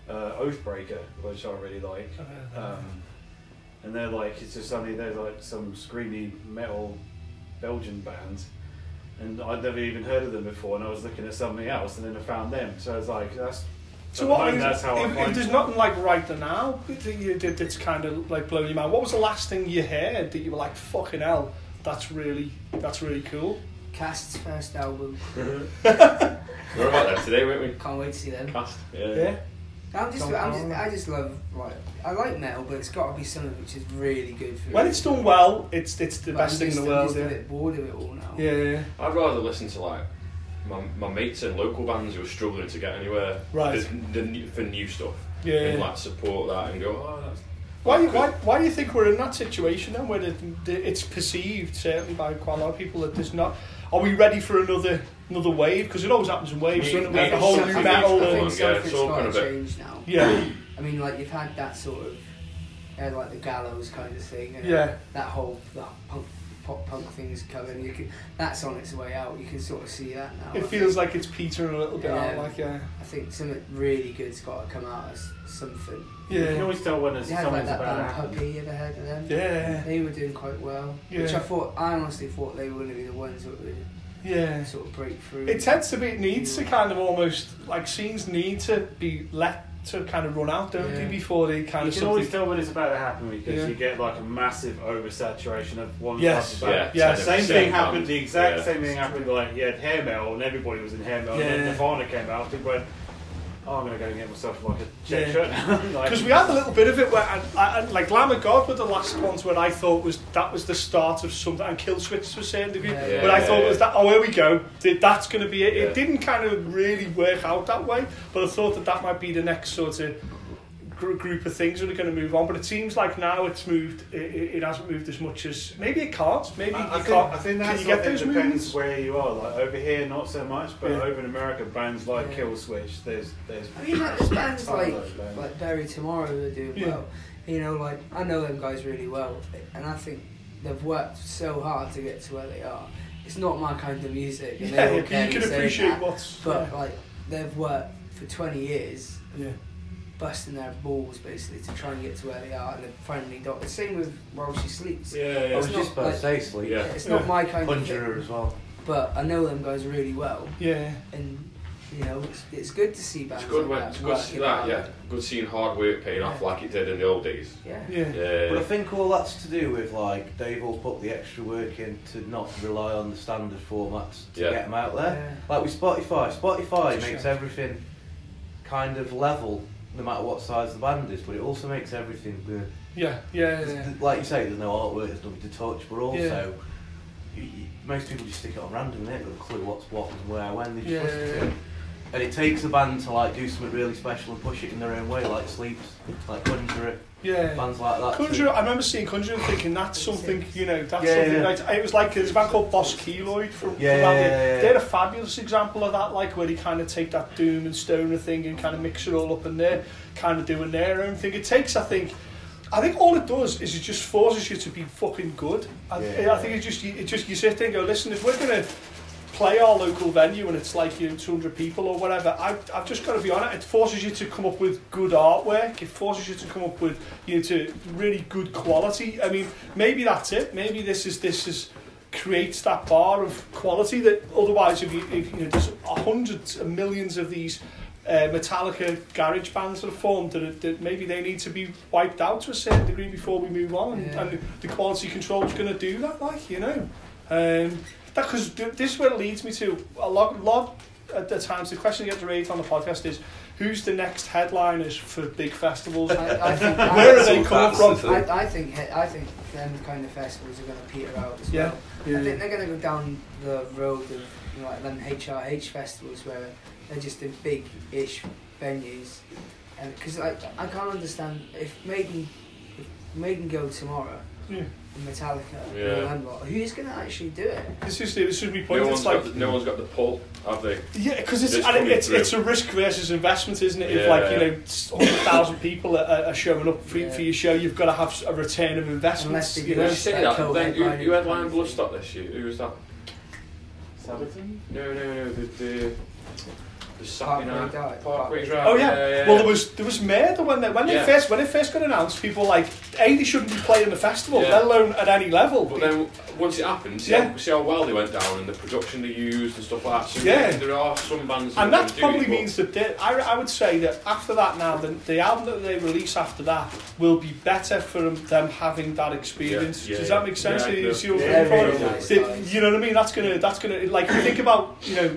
uh, Oathbreaker, which I really like. Um, and they're like, it's just suddenly they're like some screamy metal Belgian band. And I'd never even heard of them before, and I was looking at something else, and then I found them. So I was like, that's. So at the what? that's how I if, if there's nothing like right now that you did that's kind of like blowing your mind. What was the last thing you heard that you were like, "Fucking hell, that's really that's really cool." Cast's first album. We were about that today, weren't we? Can't wait to see them. Cast. Yeah. I'm just, I'm just. I just love like I like metal, but it's got to be something which is really good for When me. it's done well, it's it's the But best thing in just, the I'm world. just a bit bored of it all now. Yeah, yeah, yeah. I'd rather listen to like my, my mates and local bands who are struggling to get anywhere Right. the, the, for new stuff Yeah, and yeah. like support that and go, oh, that's Why, why, why do you think we're in that situation then, where it, the- it's perceived certainly by quite a lot of people that there's not? Are we ready for another another wave? Because it always happens in waves. Me- doesn't it? me We have the whole new I think- metal. I I and- Yeah, it's all got kind to of a- change now. Yeah, I mean, like you've had that sort of, you had like the gallows kind of thing. And Yeah. That whole that punk, pop punk things coming. You can, that's on its way out. You can sort of see that now. it I feels think. like it's petering a little bit out. Yeah. Like yeah, I think something really good's got to come out as something. Yeah, you can yeah, always tell when it's You had like that about band happen. Puppy. You ever heard of them? yeah, They were doing quite well, Yeah. which I thought. I honestly thought they were going to be the ones that would yeah. sort of break through. It tends to be it needs to kind of almost like scenes need to be let to kind of run out, don't Yeah. they, before they kind You of can always something. tell when it's about to happen because Yeah. you get like a massive oversaturation of one Yes. type of band. Yeah, Yeah, Same 10% thing band. happened. The exact Yeah. same thing happened. Like you had hair metal, and everybody was in hair metal. And Yeah. then Nirvana came out. People went, "Oh, I'm gonna go and get myself like a check Yeah. shirt." now." like, Because we had a little bit of it where, I, I, like Lamb of God were the last ones where I thought was that was the start of something, and Killswitch to a certain degree. Yeah. Yeah. But I thought it was that. Oh, here we go. That's going to be it. Yeah. It didn't kind of really work out that way, but I thought that that might be the next sort of gr- group of things that are going to move on. But it seems like now it's moved. It, it, it hasn't moved as much as maybe it can't. Maybe I, I you think, can't. I think Can you get of those depends movements? where you are. Like over here, not so much, but Yeah. over in America, bands like Yeah. Killswitch, there's there's. I mean, like, there's bands like those bands. like Bury Tomorrow who are doing Yeah. well. You know, like I know them guys really well, and I think they've worked so hard to get to where they are. It's not my kind of music, and Yeah, they all you can can appreciate that, what's. But yeah. like they've worked for 20 years, yeah. Busting their balls basically to try and get to where they are, and they've finally got. The same with While She Sleeps. Yeah, I was It's oh, just not about to like- say sleep. Yeah. It's not Yeah. my kind of Conjurer thing, as well. but I know them guys really well, Yeah. and you know it's, it's good to see bands It's good like when that it's good to see that, hard. yeah. Good seeing hard work paying off like it did in the old days. Yeah. Yeah. Yeah. But I think all that's to do with like they've all put the extra work in to not rely on the standard formats to Yeah. get them out there. Yeah. Like with Spotify, Spotify It's makes shame. everything kind of level no matter what size the band is, but it also makes everything good. Yeah. Yeah. yeah. Like you say, there's no artwork, there's nothing to touch, but also you, you, most people just stick it on random, they ain't got a clue what's what and where, when, they just Yeah, listen to it. And it takes a band to like do something really special and push it in their own way, like Sleeps, like Conjurer, Yeah. bands like that. Conjurer, I remember seeing Conjurer and thinking that's something, you know, that's Yeah, something. yeah. Like, it was like there's a band called Boss Keloid from, Yeah, from yeah, yeah. They're a fabulous example of that, like where they kind of take that doom and stoner thing and kind of mix it all up in there, kind of doing their own thing. It takes, I think, I think all it does is it just forces you to be fucking good. I, Yeah. I think it just it just you sit there and go, listen, if we're gonna play our local venue and it's like you know 200 people or whatever, I, I've just got to be honest. It forces you to come up with good artwork. It forces you to come up with you know to really good quality. I mean, maybe that's it. Maybe this is this is creates that bar of quality that otherwise if you, if, you know there's hundreds and millions of these uh, Metallica garage bands that are formed that, that maybe they need to be wiped out to a certain degree before we move on and, Yeah. and the quality control is going to do that like you know um, that because this is where it leads me to a lot, lot at the times the question that gets raised on the podcast is who's the next headliners for big festivals I, I think where are they coming from. I, I think I think them kind of festivals are going to peter out as Yeah. well. I think they're going to go down the road of you know, like them HRH festivals where they're just in big-ish venues, and because I I can't understand if Maiden if Maiden go tomorrow Yeah. And Metallica Yeah. and them lot, who's going to actually do it? this is this should be point No it's one's, like got the, no one's got the pull, have they? Yeah, because it's It's and it's through. it's a risk versus investment, isn't it? If Yeah. like you know hundred thousand people are, are showing up for, Yeah. for your show, you've got to have a return of investment. Unless they You do know? You say that, Co- then you, headlining you kind headlined of. Bloodstock this year. Who was that? Sabaton? No, no, no. The the, the Saturday Parkway night Drive. Parkway Drive. Oh yeah. Well, there was there was murder when they when they Yeah. first when it first got announced. People were like a they shouldn't be playing the festival, Yeah. let alone at any level. But then once it happened, see, Yeah. how, see how well they went down and the production they used and stuff like that. So Yeah. there are some bands and that that do probably it, means that they, I, I would say that after that now the, the album that they release after that will be better for them, them having that experience. Yeah, yeah, Does that make sense? Yeah, you no. see what Yeah, I'm really saying? nice, The- you know what I mean? That's gonna that's gonna like you think about you know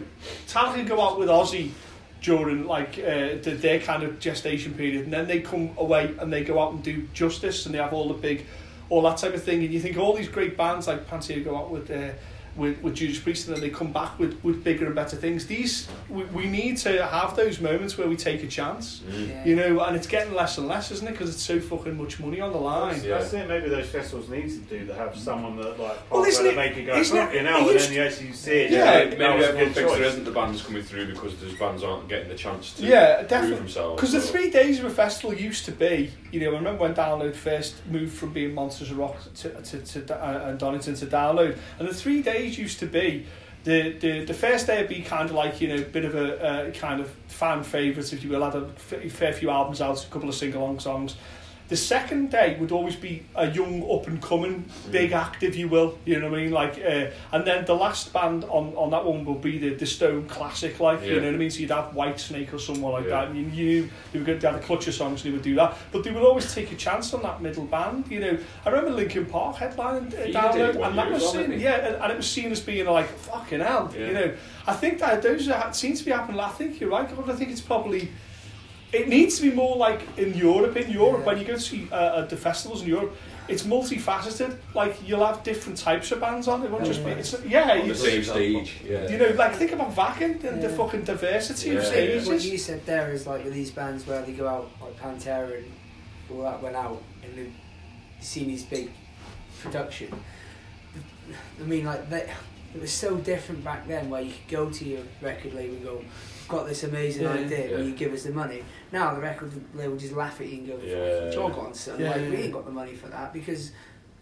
Metallica go out with Ozzy during like uh, the, their kind of gestation period, and then they come away and they go out and do Justice, and they have all the big, all that type of thing, and you think all these great bands like Pantera go out with. Uh, with, with Judas Priest and then they come back with, with bigger and better things. These we, we need to have those moments where we take a chance, Mm. Yeah. you know, and it's getting less and less, isn't it? Because it's so fucking much money on the line. Yeah. That's it. Maybe those festivals need to do that. Have someone that like Well, well, isn't they it- make you go isn't it- fucking it hell, and used- then you actually see it. Yeah, that maybe, was maybe everyone thinks there isn't the bands coming through because those bands aren't getting the chance to Yeah, prove definitely. themselves. Because the three days of a festival used to be, you know, I remember when Download first moved from being Monsters of Rock to, to, to, uh, and Donington to Download, and the three days used to be. The, the the first day would be kind of like you know a bit of a kind of fan favourites if you will had a fair few albums out a couple of sing along songs the second day would always be a young up and coming big act if you will you know what I mean? Like uh, and then the last band on, on that one will be the, the Stone classic like you know what I mean? So you'd have Whitesnake or someone like Yeah. that and you knew they were going to have the clutcher songs and they would do that. But they would always take a chance on that middle band you know? I remember Linkin Park headlining uh, He did and that was seen yeah and, and it was seen as being like fucking hell Yeah. you know? I think that those are, seem to be happening I think you're right. I think it's probably it needs to be more like in Europe. In Europe, Yeah. when you go to see uh, the festivals in Europe, it's multifaceted. Like you'll have different types of bands on. It won't just be. It's, yeah, on the same stage. Yeah. you know, like think about Wacken and the fucking diversity of Yeah. stages. What you said there is like with these bands where they go out, like Pantera and all that went out, and then you see these big production. I mean, like that. It was so different back then, where you could go to your record label and go, "I've "Got this amazing Yeah. idea, will Yeah. you give us the money?" Now the record label just laugh at you and go, Yeah. "Jog on, son! Yeah, like yeah. we ain't got the money for that because."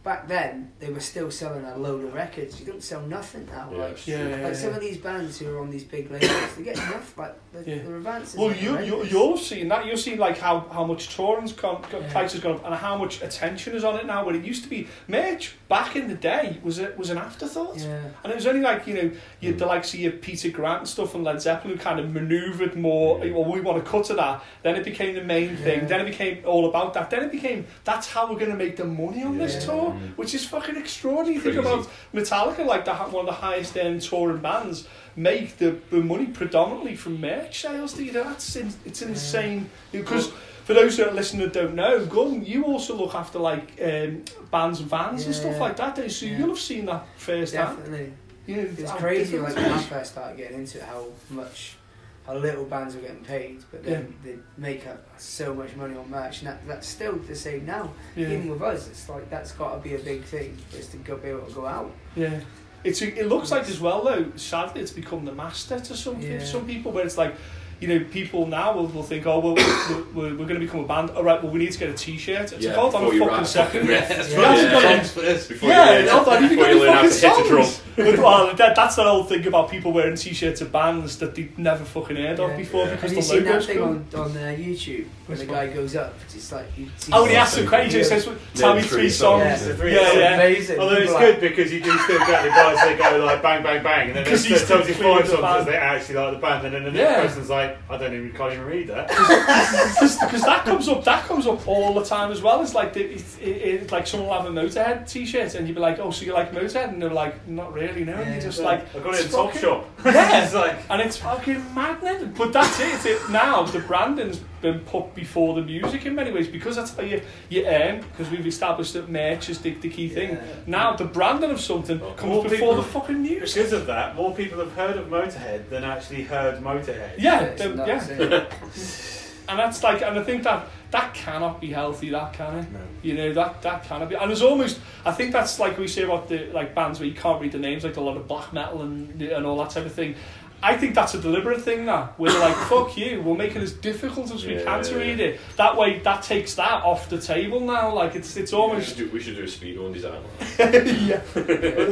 Back then, they were still selling a load of records. You don't sell nothing now. Yeah, like, it's Yeah, true. yeah, like some of these bands who are on these big labels, they get enough. Like the, Yeah. the advances. Well, you, you horrendous. you'll have seen that. You'll see like how, how much touring's gone, Yeah. price has gone up, and how much attention is on it now. Where it used to be merch back in the day was a, was an afterthought. Yeah. And it was only like, you know, you had the likes of your Peter Grant and stuff and Led Zeppelin who kind of manoeuvred more, Yeah. well, we want to cut to that. Then it became the main thing. Then it became all about that. Then it became, that's how we're going to make the money on this tour, Mm. Which is fucking extraordinary. Think about Metallica, like the, one of the highest end touring bands, make the, the money predominantly from merch sales. Do you know, that's in, it's insane. Because for those that are listening that don't know, Gun, you also look after like um, bands and vans and stuff like that. don't you? So Yeah. you'll have seen that firsthand. Definitely. You know, It's crazy like when I first started getting into it how much how little bands were getting paid, but then they make up so much money on merch and that, that's still the same now. Yeah. Even with us, it's like that's gotta be a big thing is to go be able to go out. Yeah. It's it looks like as well though. Sadly, it's become the master to some Yeah. some people, where it's like you know, people now will, will think, oh, well, we're, we're, we're going to become a band. All right, well, we need to get a T-shirt. It's Yeah, like, hold on a fucking write second. fucking. That's Yeah, right. yeah. Yeah. First. Before Yeah, learn, hold on, you've before you learn how to fucking hit a drum. But, well, that, that's the whole thing about people wearing T-shirts of bands that they've never fucking heard of Yeah. before Yeah. because Have you the seen that thing on, on uh, YouTube when the guy goes up? It's like you Oh, and he asks the question. He says, "Tell me three three songs." Yeah. It's a three- Yeah, amazing. Although it's good because you do still get the guys that go like bang bang bang, and then Because it you still tells you five songs band. because they actually like the band, and then the next person's like, I don't even can't even read that. because that comes up that comes up all the time as well. It's like the, it's, it, it's like someone will have a Motorhead T-shirt and you'd be like, oh, so you like Motorhead? And they're like, not really, no. And Yeah. you're just like, I got it in it's Topshop. Yeah. it's like and it's fucking maddening. But that's it. It's it. Now the branding's been put before the music in many ways because that's how you you earn. Because we've established that merch is the, the key thing. Yeah. Now the branding of something Well, comes before people- the fucking music. because of that, more people have heard of Motorhead than actually heard Motorhead. Yeah, the- nuts, yeah. And that's like, and I think that that cannot be healthy. That can it? No. You know that that cannot be. And there's almost, I think that's like we say about the like bands where you can't read the names, like a lot of black metal and and all that type of thing. I think that's a deliberate thing now. Where they're like, fuck you, we'll make it as difficult as we Yeah, can to yeah, read it. That way, that takes that off the table now. Like it's it's We almost should do, we should do a speed one design. yeah. But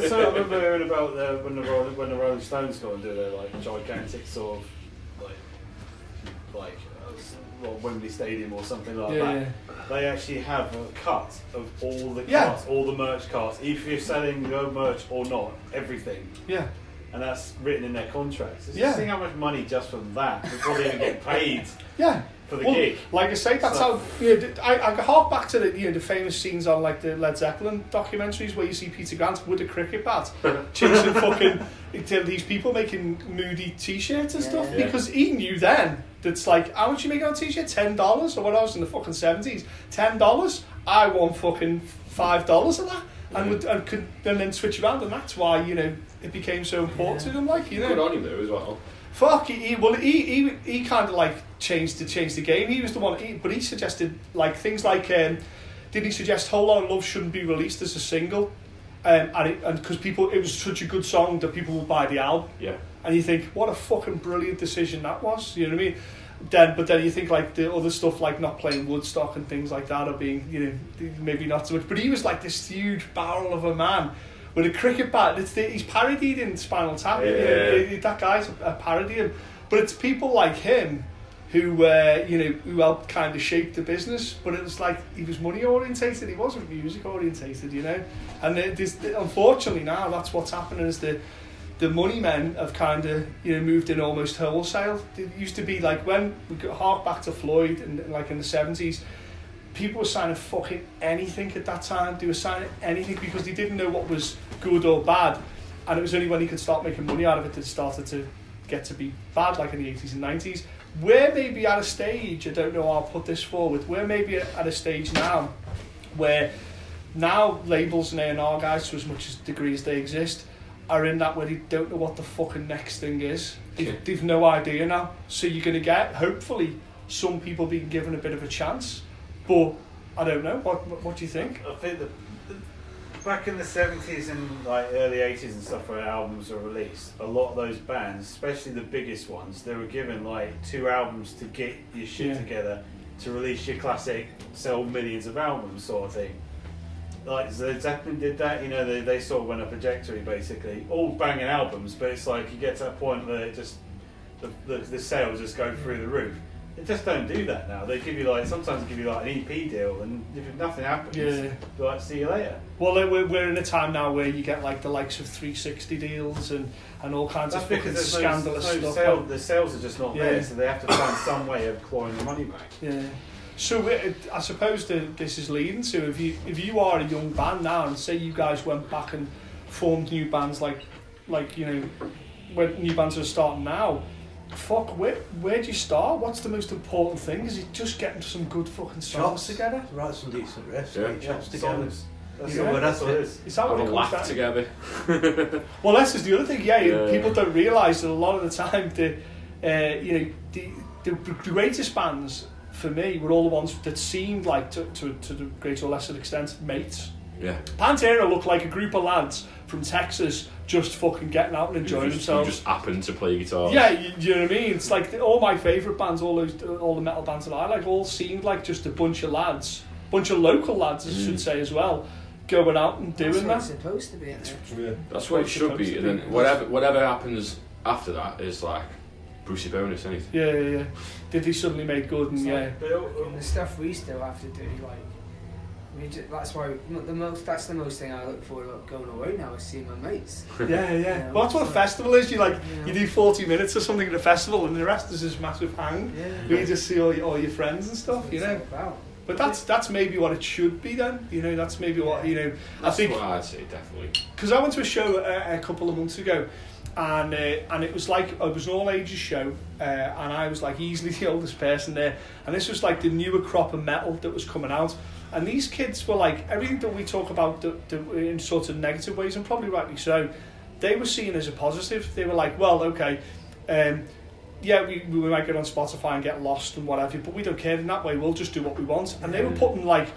so I remember hearing about the, when the Rolling, when the Rolling Stones go and do their like gigantic sort of like like uh, well, Wembley Stadium or something like Yeah, that. They actually have a cut of all the Yeah. carts, all the merch carts, if you're selling your merch or not, everything. yeah. And that's written in their contracts. Just Yeah. Seeing how much money just from that before they even get paid Yeah. for the Well, gig. Like I say, that's So- how you know, I, I hark back to the you know the famous scenes on like the Led Zeppelin documentaries where you see Peter Grant with a cricket bat chasing fucking these people making moody t-shirts and stuff Yeah. because he knew then that's like how much you make on a t-shirt ten dollars or what I was in the fucking seventies ten dollars I want fucking five dollars of that and would and could and then switch around and that's why you know it became so important to them like you know Good on him though as well. Fuck, he, he well, he he, he kind of like changed to change the game. He was the one, he, but he suggested like things like, um, did he suggest "Whole Lotta Love" shouldn't be released as a single, um, and it, and because people, it was such a good song that people would buy the album, Yeah. and you think, what a fucking brilliant decision that was. You know what I mean? Then, but then you think like the other stuff like not playing Woodstock and things like that are being, you know, maybe not so much. But he was like this huge barrel of a man with a cricket bat. It's the, he's parodied in Spinal Tap. you know, Yeah. it- it- that guy's a, parody, of- but it's people like him who, uh, you know, who helped kind of shape the business. But it was like he was money orientated. He wasn't music orientated, you know. And it- this, unfortunately now that's what's happening is the the money men have kind of you know moved in almost wholesale. It used to be like when we go hark back to Floyd and like in the seventies, people were signing fucking anything at that time. They were signing anything because they didn't know what was good or bad, and it was only when he could start making money out of it that it started to get to be bad, like in the eighties and nineties. We're maybe at a stage. I don't know. I'll put this forward. We're maybe at a stage now where now labels and A&R guys, to as much as degree as they exist, are in that where they don't know what the fucking next thing is. They've, Yeah. they've no idea now. So you're going to get, hopefully, some people being given a bit of a chance. But I don't know. What what, what do you think? I think the, the back in the seventies and like early eighties and stuff, where albums are released, a lot of those bands, especially the biggest ones, they were given like two albums to get your shit Yeah. together to release your classic, sell millions of albums sort of thing. Like so Zeppelin did that, you know, they, they sort of went a trajectory basically, all banging albums, but it's like you get to that point where it just the, the, the sales just go through the roof. They just don't do that now. They give you like sometimes they give you like an EP deal, and if nothing happens, Yeah. they're like see you later. Well, like, we're, we're in a time now where you get like the likes of 360 deals and, and all kinds That's of fucking no, scandalous there's no stuff. sale, the sales are just not Yeah. there, so they have to find some way of clawing the money back. Yeah. So it, I suppose that this is leading to if you if you are a young band now and say you guys went back and formed new bands like like you know when new bands are starting now, fuck where where do you start? What's the most important thing? Is it just getting some good fucking songs Chops. together? Write some decent riffs. Yeah. get your chops together. songs. That's, Yeah. all, Well, that's that's all it it. is. Is that Have what a it comes laugh down? together. Well, that's just the other thing. Yeah, Yeah. people don't realise that a lot of the time the uh, you know the, the the greatest bands for me were all the ones that seemed like to to, to the greater or lesser extent mates. Yeah. Pantera looked like a group of lads from Texas just fucking getting out and enjoying just, themselves. just happened to play guitar. Yeah, you, you know what I mean. It's like the, all my favourite bands, all those, all the metal bands that I like, all seemed like just a bunch of lads, bunch of local lads, I Mm. should say as well, going out and That's doing what it's that. supposed to be, isn't? Yeah. That's what it should supposed be, and then whatever whatever happens after that is like Brucey bonus, anything. Yeah, yeah, yeah. Did they suddenly make good? And yeah, But um, it- And the stuff we still have to do, like, we just, that's why the most. That's the most thing I look forward to going away now is seeing my mates. yeah, yeah. Yeah, Well, that's what a festival is. You like, Yeah. you do forty minutes or something at a festival, and the rest is this massive hang. Yeah. Where you just see all your, all your friends and stuff, That's you what know. it's all about. But that's that's maybe what it should be then. You know, that's maybe what you know. I That's think what I'd say, definitely. because I went to a show a, a couple of months ago, and uh, and it was like it was an all ages show, uh, and I was like easily the oldest person there, and this was like the newer crop of metal that was coming out, and these kids were like everything that we talk about in sort of negative ways, and probably rightly so, they were seen as a positive. They were like, well, okay. Um, yeah, we, we might get on Spotify and get lost and whatever, but we don't care in that way. We'll just do what we want. And they were putting like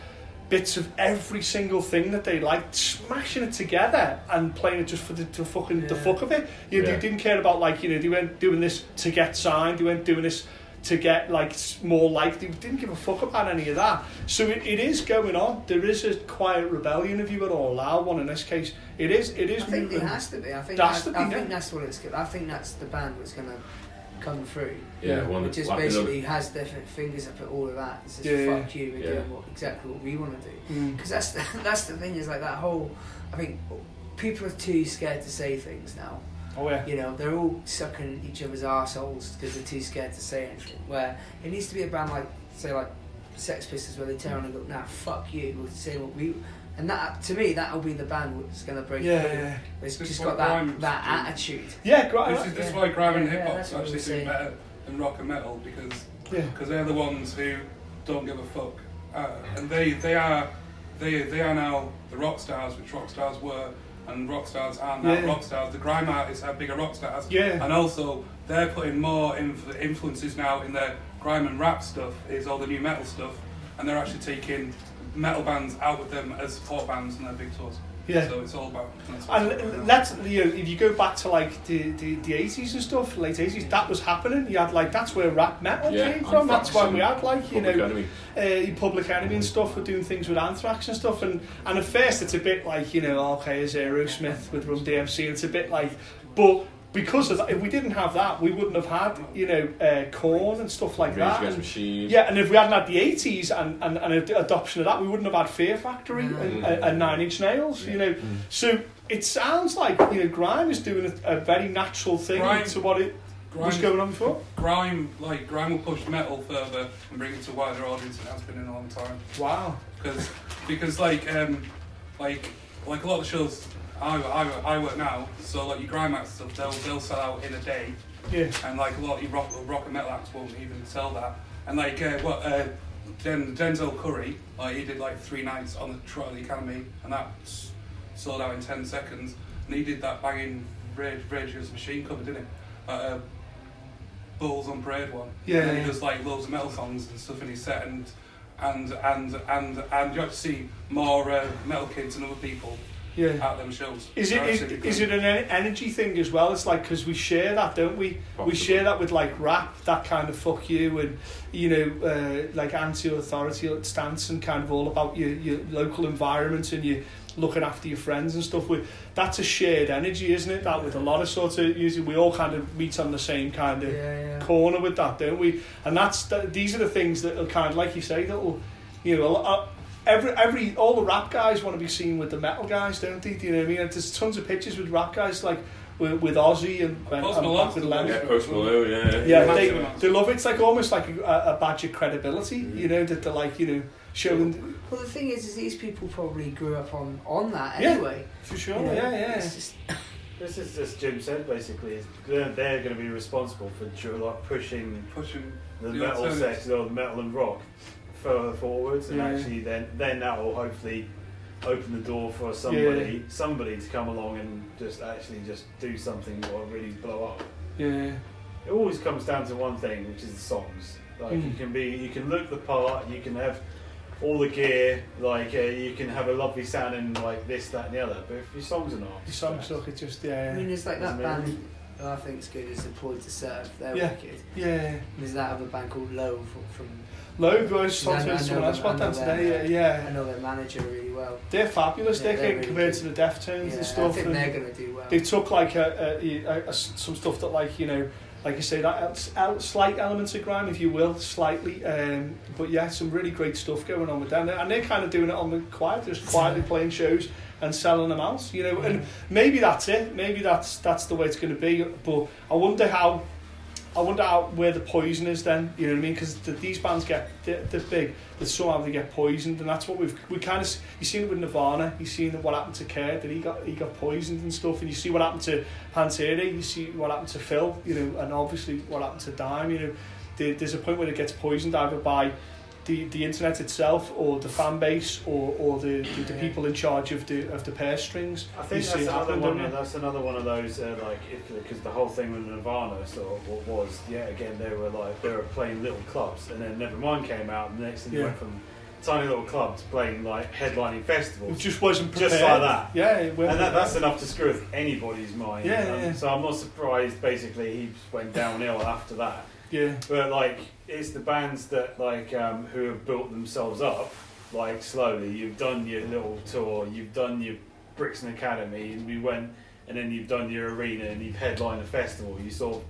bits of every single thing that they liked, smashing it together and playing it just for the to fucking the fuck of it. You know, Yeah. they didn't care about like you know they weren't doing this to get signed. They weren't doing this to get like more like. They didn't give a fuck about any of that. So it, it is going on. There is a quiet rebellion, if you would all allow one in this case. It is. It is. I think moving. it has to be. I think that's, has to I think that's what it's. I think that's the band that's going to come through. Yeah, Yeah. one Which is like basically has their fingers up at all of that. It's just Yeah, yeah. fuck you. We're Yeah. doing what, exactly what we want to do. Mm. Because that's the, that's the thing is like that whole. I think people are too scared to say things now. Oh yeah. You know, they're all sucking each other's assholes because they're too scared to say anything. Where it needs to be a band like, say, like Sex Pistols, where they turn around and go, "Nah, fuck you," we'll say what we. And that, to me, that'll be the band that's going to break Yeah, through. yeah. It's This just got that Grimes that attitude. Yeah, great. This is, this is Yeah. why grime and Yeah, hip yeah, hop's that's what we actually were saying. doing better than rock and metal because Yeah. because they're the ones who don't give a fuck, uh, and they they are they they are now the rock stars which rock stars were, and rock stars are now Yeah. rock stars. The grime artists are bigger rock stars, Yeah. and also they're putting more inf- influences now in their grime and rap stuff. Is all the new metal stuff, and they're actually taking metal bands out with them as support bands in their big tours. Yeah. So it's all about. that's And it's let's you know, if you go back to like the the the eighties and stuff, late eighties, that was happening. You had like that's where rap metal Yeah, came from. That's Anthrax why we had like you Public know Enemy. uh, Public Enemy and stuff were doing things with Anthrax and stuff. And and at first it's a bit like you know okay, as Aerosmith with Run DMC. It's a bit like, but because of that, if we didn't have that, we wouldn't have had you know uh, Korn and stuff like Rage that. And- yeah, and if we hadn't had the 80s and, and, and adoption of that, we wouldn't have had Fear Factory Mm. and, and, and Nine Inch Nails, you know. So it sounds like, you know, Grime is doing a, a very natural thing Grime- to what it was Grime- going on before. grime like grime will push metal further and bring it to a wider audience than it has been in a long time Wow. because because like um like like a lot of shows I, I, I work now so like your grime acts stuff. They'll they'll sell out in a day. Yeah. and like a lot of your rock, rock and metal acts won't even sell that. And like uh, what uh, Den, Denzel Curry like he did like three nights on the Trial Academy and that sold out in 10 seconds. And he did that banging Rage, Rage Against Machine cover didn't he? Uh, uh, Bulls on Parade one. Yeah, and yeah. he does like loads of metal songs and stuff in his set. And and and and and you have to see more uh, metal kids and other people Yeah. at them shows Is it They're is, it an energy thing as well? It's like because we share that, don't we? We share that with like rap, that kind of fuck you, and you know, uh, like anti-authority stance, and kind of all about your your local environment and you looking after your friends and stuff. With that's a shared energy, isn't it? That with a lot of sort of usually we all kind of meet on the same kind of Yeah, yeah. corner with that, don't we? And that's the, these are the things that are kind of like you say that'll, you know, uh, every every all the rap guys want to be seen with the metal guys, don't they? Do you know what I mean? And there's tons of pictures with rap guys like with, with Ozzy and, and, Post and with the Yeah, Post Malone, yeah. Yeah, Massive they, they love it. It's like almost like a, a badge of credibility, you know, that they're like, you know, showing Well, the thing is, is these people probably grew up on on that Yeah. anyway. for sure. You know, yeah, yeah. It's just, This is just Jim said basically. Is they're, they're going to be responsible for like pushing pushing the The metal alternatives. section or the metal and rock further forwards, and Yeah. actually then then that will hopefully open the door for somebody somebody to come along and just actually just do something or really blow up. yeah. It always comes down to one thing, which is the songs. Like you Mm. can be, you can look the part, you can have all the gear, like uh, you can have a lovely sound and like this, that, and the other. But if your songs are not, The songs suck. It just yeah. I mean, it's like that Doesn't band mean- who I think's good is the Point to Serve. They're Yeah. wicked. yeah. And there's that other band called Loathe from. From Loathe was Yeah, I talking know- to I someone else about I them today. them, Yeah, I yeah. know their manager really well. They're fabulous. Yeah, they're they're really compared good. to the Deftones Yeah, and I stuff. think and they're gonna do well. they took like a, a, a, a- some stuff that like you know like I say that slight elements of grime if you will slightly um, but yeah some really great stuff going on with them and they're kind of doing it on the quiet just quietly playing shows and selling them out you know and maybe that's it maybe that's that's the way it's going to be but I wonder how I wonder how where the poison is then. You know what I mean? Because the, these bands get they're, they're big, but somehow they get poisoned, and that's what we've we kind of you seen it with Nirvana. You seen what happened to Kurt that he got he got poisoned and stuff, and you see what happened to Pantera. You see what happened to Phil. You know, and obviously what happened to Dime. You know, there, there's a point where it gets poisoned either by the, the internet itself or the fan base or, or the, the, the people in charge of the of the purse strings. I think that's it another happen, one. That's another one of those uh, like because the whole thing with Nirvana sort of what was yeah again they were like they were playing little clubs and then Nevermind came out and the next thing Yeah. went from tiny little clubs playing like headlining It festivals just wasn't prepared. Just like that. Yeah, it and that, that's enough to screw with anybody's mind. Yeah, Um, yeah. So I'm not surprised. Basically, he went downhill after that. Yeah. But like, it's the bands that like um, who have built themselves up, like slowly. You've done your little tour. You've done your Brixton Academy, and we went, and then you've done your arena, and you've headlined a festival. You sort of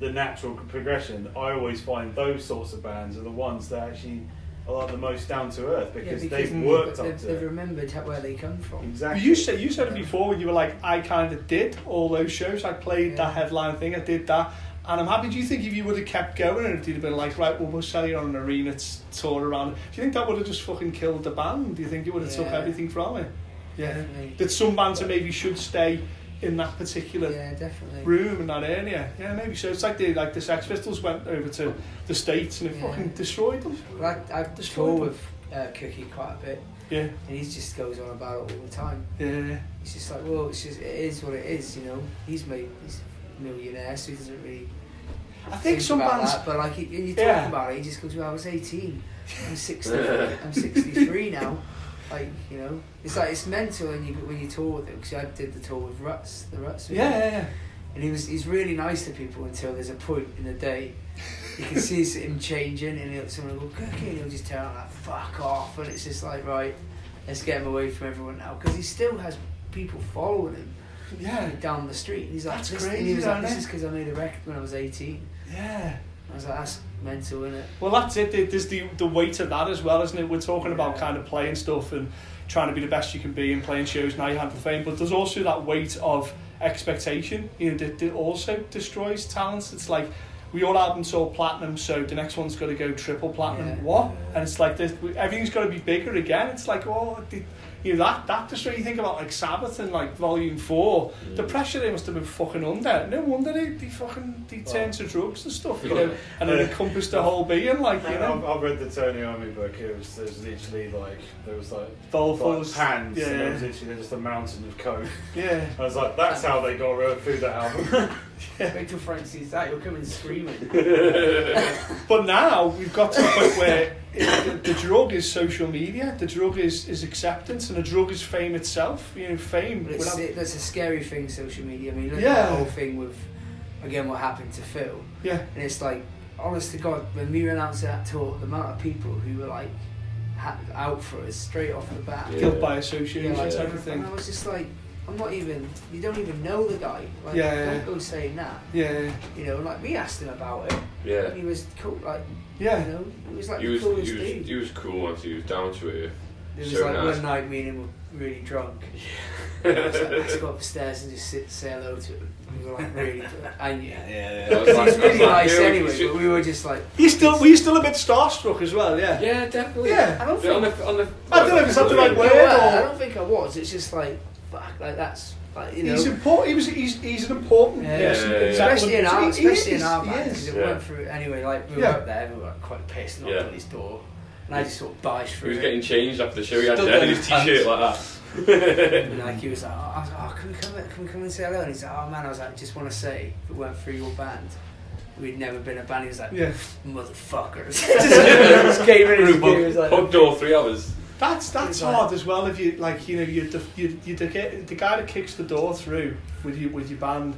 the natural progression. I always find those sorts of bands are the ones that actually are like the most down to earth because, yeah, they've mm, worked they've, up to they've remembered how, where they come from. Exactly. You said you said it before when you were like, I kind of did all those shows. I played Yeah. that headline thing. I did that, and I'm happy. Do you think if you would have kept going and if you'd have been like, right, well, we'll sell you on an arena tour around, do you think that would have just fucking killed the band? Do you think it would have took everything from it? Yeah. Definitely. That some bands that maybe should stay in that particular Yeah, definitely. room in that area. Yeah, maybe so. It's like the like the Sex Pistols went over to the states and it Yeah. fucking destroyed them. Well, I, I Destroyed them. with uh, Cookie quite a bit, Yeah, and he just goes on about it all the time. yeah, He's just like, well, it's just it is what it is, you know. He's made he's a millionaire, so he doesn't really I think some about bands. that. But like, he- when you talk Yeah. about it, he just goes, "Well, I was 18. I'm 60. I'm 63 now." Like, you know, it's like it's mental when you when you tour with him. Because I did the tour with Ruts, the Ruts. Yeah, yeah, yeah. And he was he's really nice to people until there's a point in the day you can see him changing, and he'll, someone will go cookie, and he'll just turn out like fuck off, and it's just like right, let's get him away from everyone now because he still has people following him Yeah, down the street. And he's like, That's this, and crazy, he was like, isn't this it? is because I made a record when I was 18. Yeah. I was like, that's mental, isn't it? Well, that's it. There's the the weight of that as well, isn't it? We're talking about kind of playing stuff and trying to be the best you can be and playing shows. Now you have the fame, but there's also that weight of expectation. You know, that, that also destroys talents. It's like we all albums sold platinum, so the next one's got to go triple platinum. Yeah. What? And it's like this. Everything's got to be bigger again. It's like oh. The, you know, that that just when you think about like Sabbath and like Volume Four, the mm. pressure they must have been fucking under. No wonder they, they fucking they turned to drugs and stuff, you know, and it encompassed the whole being, like you I've, know. I've read the Tony Iommi book. It was there's literally like there was like Dolphins, like pans, yeah. and there was literally just a mountain of coke. Yeah, I was like, that's how they got rid through that album. Wait till Frank sees that, you'll come in screaming. but now we've got to the point where it, the, the drug is social media, the drug is, is acceptance, and the drug is fame itself. You know, fame. But it's, it, that's a scary thing, social media. I mean, look Yeah. at that whole thing with, again, what happened to Phil. yeah, And it's like, honest to God, when we announced that tour, the amount of people who were like ha- out for us straight off the bat. Yeah. guilt by Yeah, association, like, everything. And I was just like, I'm not even, you don't even know the guy. Like, Yeah, yeah. don't go saying that. Yeah, You know, like, we asked him about it. Yeah. And he was cool, like, yeah. you know, he was like He the was, coolest he was, dude. he was cool once he was down to it. It was so like nice. one night me and him were really drunk. And I was like, let's go upstairs and just sit, say hello to him. We were like really drunk. And yeah, Yeah, He was really nice anyway, but we were just like, You still, were you still a bit starstruck as well? Yeah. Yeah, definitely. Yeah. I don't on think, the, on the, I don't know if it's not the right I word I don't think I was. It's just like, fuck, like that's, like, you know. He's important. He was. He's, he's an important Yeah. person. Yeah, yeah, yeah. Especially in our, He- he especially in is, our band, because it Yeah. went through anyway. Like we were Yeah. up there, we were like, quite pissed, knocked Yeah. on his door, and I just sort of barged He was it. getting changed after the show. He had Still dead in his his t-shirt like that. And like he was like, oh, I was like, oh, can we come, in- can we come and say hello? And he's like, oh man, I was like, just want to say, if it weren't for your band, we'd never been a band. He was like, Yeah. motherfuckers. just came in and Group he was like, hugged all three of us. That's that's like- hard as well. If you like, you know, you're the you're, you're the, guy- the guy that kicks the door through with you with your band,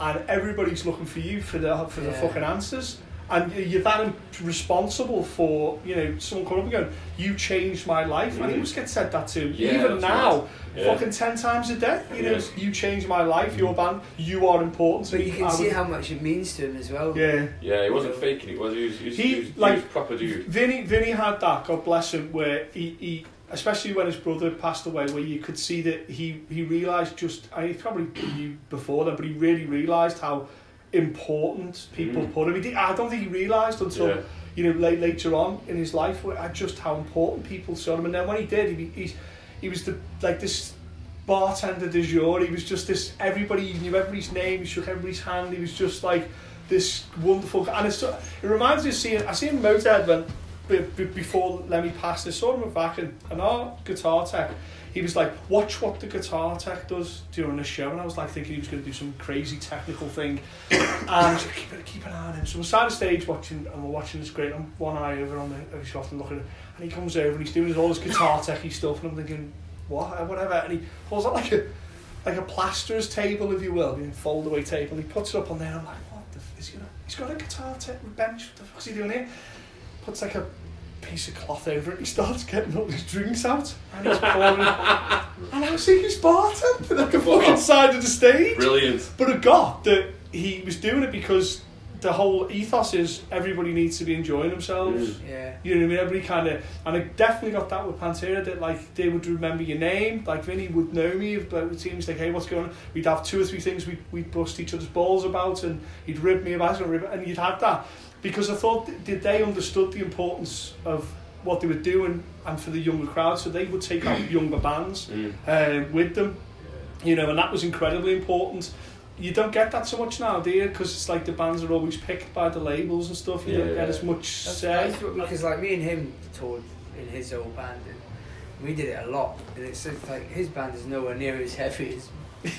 and everybody's looking for you for the for the Yeah. fucking answers, and you- you're that responsible for you know someone coming up and going, "You changed my life," and he Mm. must get said that to Yeah, even now, right. Yeah. fucking ten times a day. You know, Yeah. you changed my life. Your band, you are important. but you can I see would- how much it means to him as well. Yeah. Yeah, he wasn't faking it, was he? He was, he was, He, he was, he like- was proper dude. Vinnie, Vinnie had that, God bless him, where he, he especially when his brother passed away, where you could see that he, he realised just, and he probably knew before that, but he really realised how important people Mm. put him. He did, I don't think he realised until, Yeah. you know, late, later on in his life, where, uh, just how important people saw him. And then when he did, he, he, he was the, like this bartender de jour. He was just this, everybody, he knew everybody's name, he shook everybody's hand, he was just like this wonderful, and it's, it reminds me of seeing, I seen Motorhead when, before Lemmy passed, I saw him back and, and our guitar tech, he was like, watch what the guitar tech does during the show, and I was like thinking he was going to do some crazy technical thing, and keep, keep an eye on him. So we're side of stage watching, and we're watching this great, I'm one eye over on the, every shot and looking, and he comes over and he's doing all his guitar techy stuff, and I'm thinking, what, uh, whatever, and he pulls out like a, like a plasterer's table, if you will, a fold away table. He puts it up on there. and I'm like, what the? F- is he gonna? He's got a guitar tech bench. What the fuck's he doing here? Puts like a piece of cloth over it. He starts getting all his drinks out, and he's pouring. and I see he's bartending at the fucking side of the stage. Brilliant. But I got that he was doing it because the whole ethos is everybody needs to be enjoying themselves. Mm. Yeah. You know what I mean? Everybody kind of, and I definitely got that with Pantera that like they would remember your name. Like Vinnie would know me, but with teams like, hey, what's going on? We'd have two or three things we'd, we'd bust each other's balls about, and he'd rib me about it, and rib- and you'd have that because I thought th- that they understood the importance of what they were doing and for the younger crowd, so they would take out younger bands Mm. uh, with them, you know, and that was incredibly important. You don't get that so much now, do you? Because it's like the bands are always picked by the labels and stuff. You don't get yeah. as much That's, say. that's what, because like me and him toured in his old band and we did it a lot and it's it's like his band is nowhere near as heavy as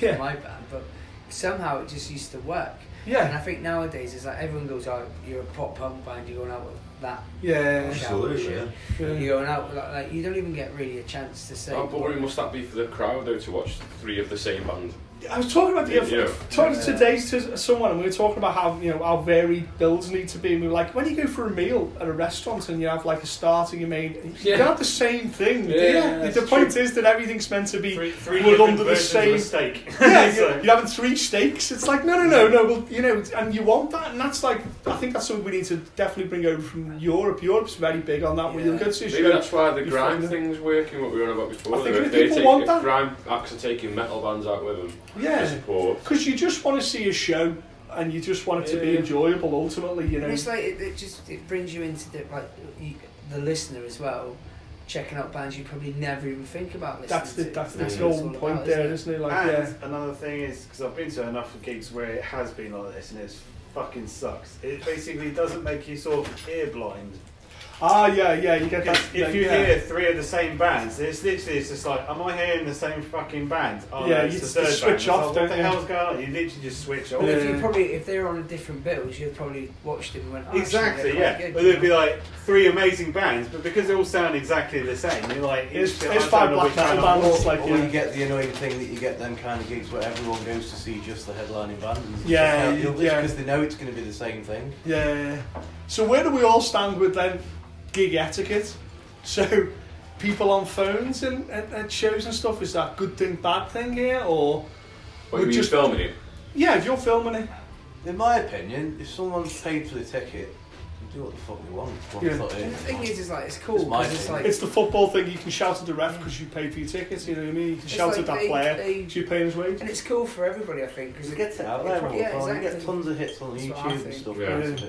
Yeah, my band but somehow it just used to work Yeah. and I think nowadays it's like everyone goes out you're a pop punk band you're going out with that yeah. Absolutely, yeah. yeah. you're going out like, like you don't even get really a chance to say How boring must that be for the crowd though to watch three of the same band? I was talking about the Yeah. talking Yeah. today to someone, and we were talking about how you know how varied builds need to be. And we were like, when you go for a meal at a restaurant and you have like a starter, you main, you Yeah. don't have the same thing. do Yeah, yeah, the that's point is that everything's meant to be Three, three We're under the same- steak. yeah, So- you're, you're having three steaks. It's like, no, no, no, no. Well, you know, and you want that, and that's like, I think that's something we need to definitely bring over from Europe. Europe's very big on that. Where you'll go to Maybe show. that's why the you grime find it- thing's working. What we were on about before. I think if if people take, want if that- grime acts are taking metal bands out with them to Yeah, support. because you just want to see a show, and you just want it to be Yeah. enjoyable. Ultimately, you know. and it's like it, it just it brings you into the like you, the listener as well checking out bands you probably never even think about listening That's the to that's, that's the what it's whole point about, there, isn't it? isn't it? Like, and yeah. another thing is because I've been to enough of gigs where it has been like this and it's fucking sucks. It basically doesn't make you sort of ear blind. Ah, yeah, yeah. You get that. Because if you yeah. hear three of the same bands, it's literally it's just like, am I hearing the same fucking band? Oh, Yeah, no, it's you the just switch band. Off, like, don't what the you? hell's going on? You literally just switch off. Well, if you probably if they're on a different bills, you'd probably watched them and went, oh, Exactly, actually, yeah. good, But you there'd be like three amazing bands, but because they all sound exactly the same, you're like, It's- each- it's five black which metal band bands, on. like, or yeah. you get the annoying thing that you get them kind of gigs where everyone goes to see just the headlining band. Yeah, yeah. because they know it's going to be the same thing. Yeah. So where do we all stand with then gig etiquette? So people on phones and at, at shows and stuff is that good thing, bad thing here, or What We're you just- filming it? yeah, if you're filming it, In my opinion, if someone's paid for the ticket, do what the fuck they want. Once Yeah. they're the thing is, is like it's cool It's my it's like it's the football thing. You can shout at the ref because you paid for your tickets. You know what I mean? You can shout like at that they- player they- you pay his wage. and it's cool for everybody, I think, because It gets it out there more. Yeah, You get tons of hits on That's YouTube and think. stuff. Yeah. because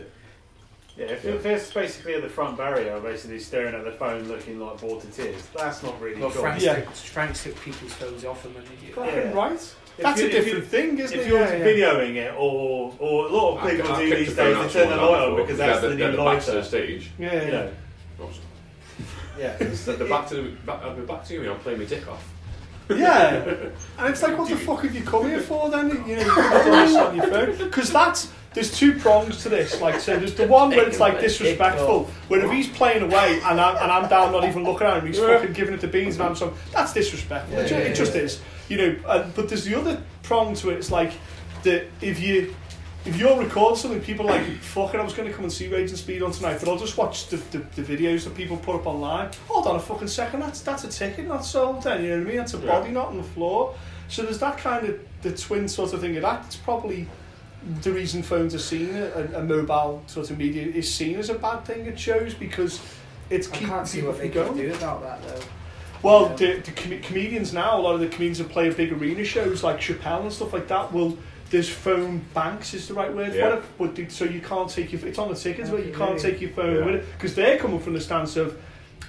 of it. Yeah, if, if it's basically at the front barrier, basically staring at the phone looking like bored to tears, that's not really Well, cool. Frank, Yeah. took, Frank took people's phones off them and they Fucking Yeah. right. If That's you- a if you- different thing, isn't If it? If you're Yeah, yeah. videoing it, or or a lot of people I do these the days, they turn the light on because yeah, that's the, the new the back to the stage. Yeah, You yeah. know, Awesome. yeah. The, the back to the back, uh, I'll be back to you. I'm playing my dick off. Yeah, and it's like, what the fuck have you come here for then? You know, you could have done this on your phone. Because that's, there's two prongs to this. Like, so there's the one where it's like disrespectful, where if he's playing away and I'm, and I'm down not even looking at him, he's fucking giving it to beans and I'm so, that's disrespectful. it, ju- it just is. You know, and, but there's the other prong to it, it's like, that if you, if you're recording something, people are like, fuck it, I was going to come and see Raging Speedhorn tonight, but I'll just watch the, the, the videos that people put up online. Hold on a fucking second, that's that's a ticket not sold then, you know what I mean? That's a body not on the floor. So there's that kind of, the twin sort of thing of that. It's probably the reason phones are seen, a, a mobile sort of media is seen as a bad thing at shows because it's I keeping can't see what they from can do about that though. Well, Yeah. the, the com- comedians now, a lot of the comedians that play big arena shows like Chappelle and stuff like that will. There's phone banks is the right word Yeah. for it, but the, so you can't take your. It's on the tickets, but you can't really? take your phone Yeah. with it because they're coming from the stance of,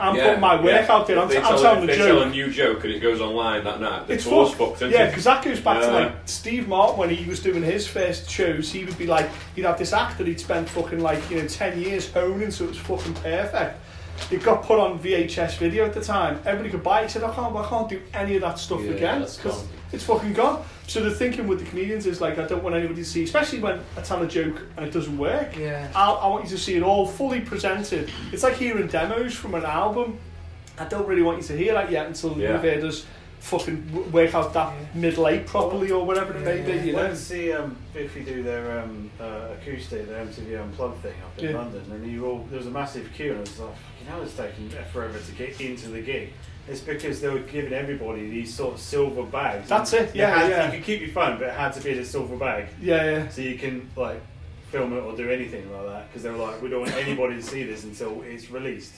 I'm Yeah, putting my work yeah. out there. I'm, they I'm telling the they tell a joke. new joke and it goes online that night. The It's tour's fucked. fucked, Yeah, because that goes back to like Steve Martin when he was doing his first shows. He would be like, he'd have this act that he'd spent fucking like you know ten years honing, so it was fucking perfect. It got put on VHS video at the time. Everybody could buy it. He said, I can't, I can't do any of that stuff Yeah, again that's because gone. it's fucking gone. So the thinking with the comedians is like, I don't want anybody to see, especially when I tell a joke and it doesn't work. Yeah. I, I want you to see it all fully presented. It's like hearing demos from an album. I don't really want you to hear that yet until Yeah. you've heard us fucking work out that Yeah. middle eight properly or whatever it may Yeah, be. You I know. went to see um, Biffy do their um, uh, acoustic, their MTV Unplugged thing up in. London, and you all there was a massive queue, and I was like, you know, it's taking forever to get into the gig. It's because they were giving everybody these sort of silver bags. That's it, yeah, had- yeah. You could keep your phone, but it had to be in a silver bag, Yeah, yeah. so you can like film it or do anything like that. Because they were like, we don't want anybody to see this until it's released.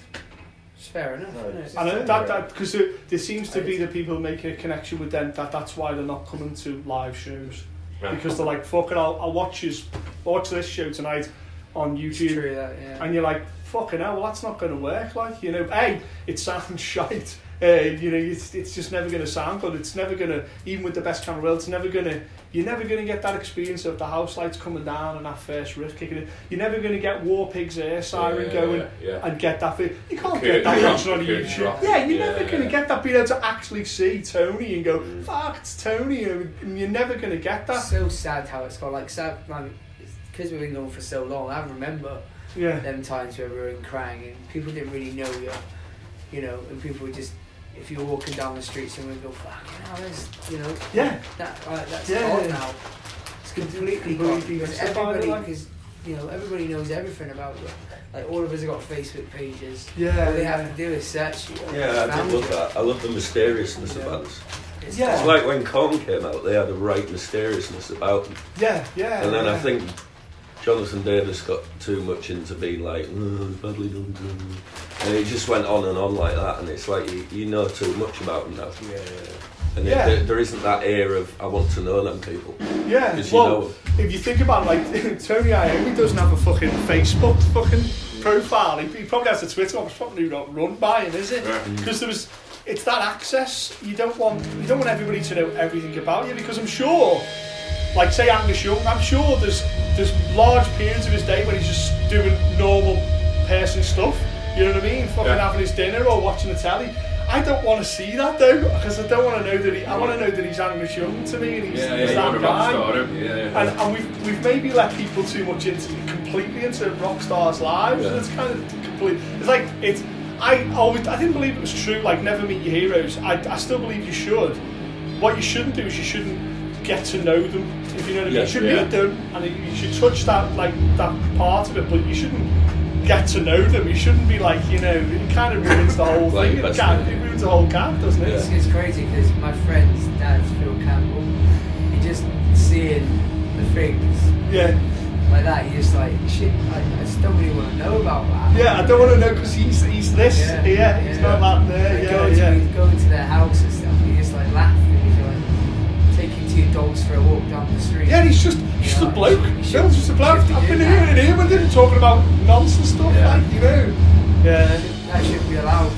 It's fair enough, No, isn't it's- it? Uh, I that that because there, there seems to be the people making a connection with them that that's why they're not coming to live shows Yeah. because they're like fuck it I'll, I'll watch his watch this show tonight on It's YouTube true that, yeah. and you're like fucking hell well that's not going to work like you know a it sounds shite uh, you know it's, it's just never going to sound good it's never going to even with the best camera world it's never going to you're never going to get that experience of the house lights coming down and that first riff kicking in you're never going to get War Pig's air siren Yeah, going yeah, yeah. and get that feel. you can't The get that curtain watching on drop, the curtain YouTube drop. yeah you're Yeah, never going to get that being able to actually see Tony and go Mm. fuck it's Tony and you're never going to get that so sad how it's got like sad, like because we've been going for so long. I remember yeah them times where we were in Kerrang and people didn't really know you, you know, and people would just if you're walking down the street, someone would go, "Fucking hell, there's," you know, yeah that like, that's Yeah, gone yeah. now. It's completely Completely gone because everybody, like. because you know, everybody knows everything about you. Like all of us have got Facebook pages. yeah All they have to do is search you. Yeah, I found love that. I love the mysteriousness Yeah. about us. It's Yeah. It's like when Korn came out, they had a right mysteriousness about them. yeah yeah And then yeah. I think Jonathan Davis got too much into being like, oh, badly done, done." and it just went on and on like that. And it's like you, you know too much about them now, Yeah, and Yeah. it, there, there isn't that air of I want to know them people Yeah, because you well, know. if you think about it, like Tony Iommi doesn't have a fucking Facebook fucking profile. He, he probably has a Twitter, but it's probably not run by him, is it? Yeah. Mm. Because there was, it's that access. You don't want, you don't want everybody to know everything about you because I'm sure, like say Angus Young, I'm sure there's there's large periods of his day when he's just doing normal person stuff. You know what I mean? Fucking Yeah. having his dinner or watching the telly. I don't want to see that though, because I don't want to know that he. I want to know that he's Angus Young to me, and he's, Yeah, he's yeah, that guy. star, yeah. And, and we've, we've maybe let people too much into completely into rock stars' lives, and it's kind of complete. It's like it's. I always I didn't believe it was true. Like never meet your heroes. I, I still believe you should. What you shouldn't do is you shouldn't get to know them. If you know what I mean, Yeah, you should yeah. meet them, and you should touch that like that part of it, but you shouldn't get to know them. You shouldn't be like you know. It kind of ruins the whole Like thing. It, can, it ruins the whole camp, doesn't it? It's, it's crazy because my friend's dad's Phil Campbell. He just seeing the things Yeah. like that. He just like shit. I, I just don't really want to know about that. Yeah, I don't want to know because he's he's this. Yeah, Yeah, he's yeah. not that there. Like, Yeah, going, yeah. To, going to here that. and here with him talking about nonsense stuff, Yeah. like you know. Yeah. that should be allowed.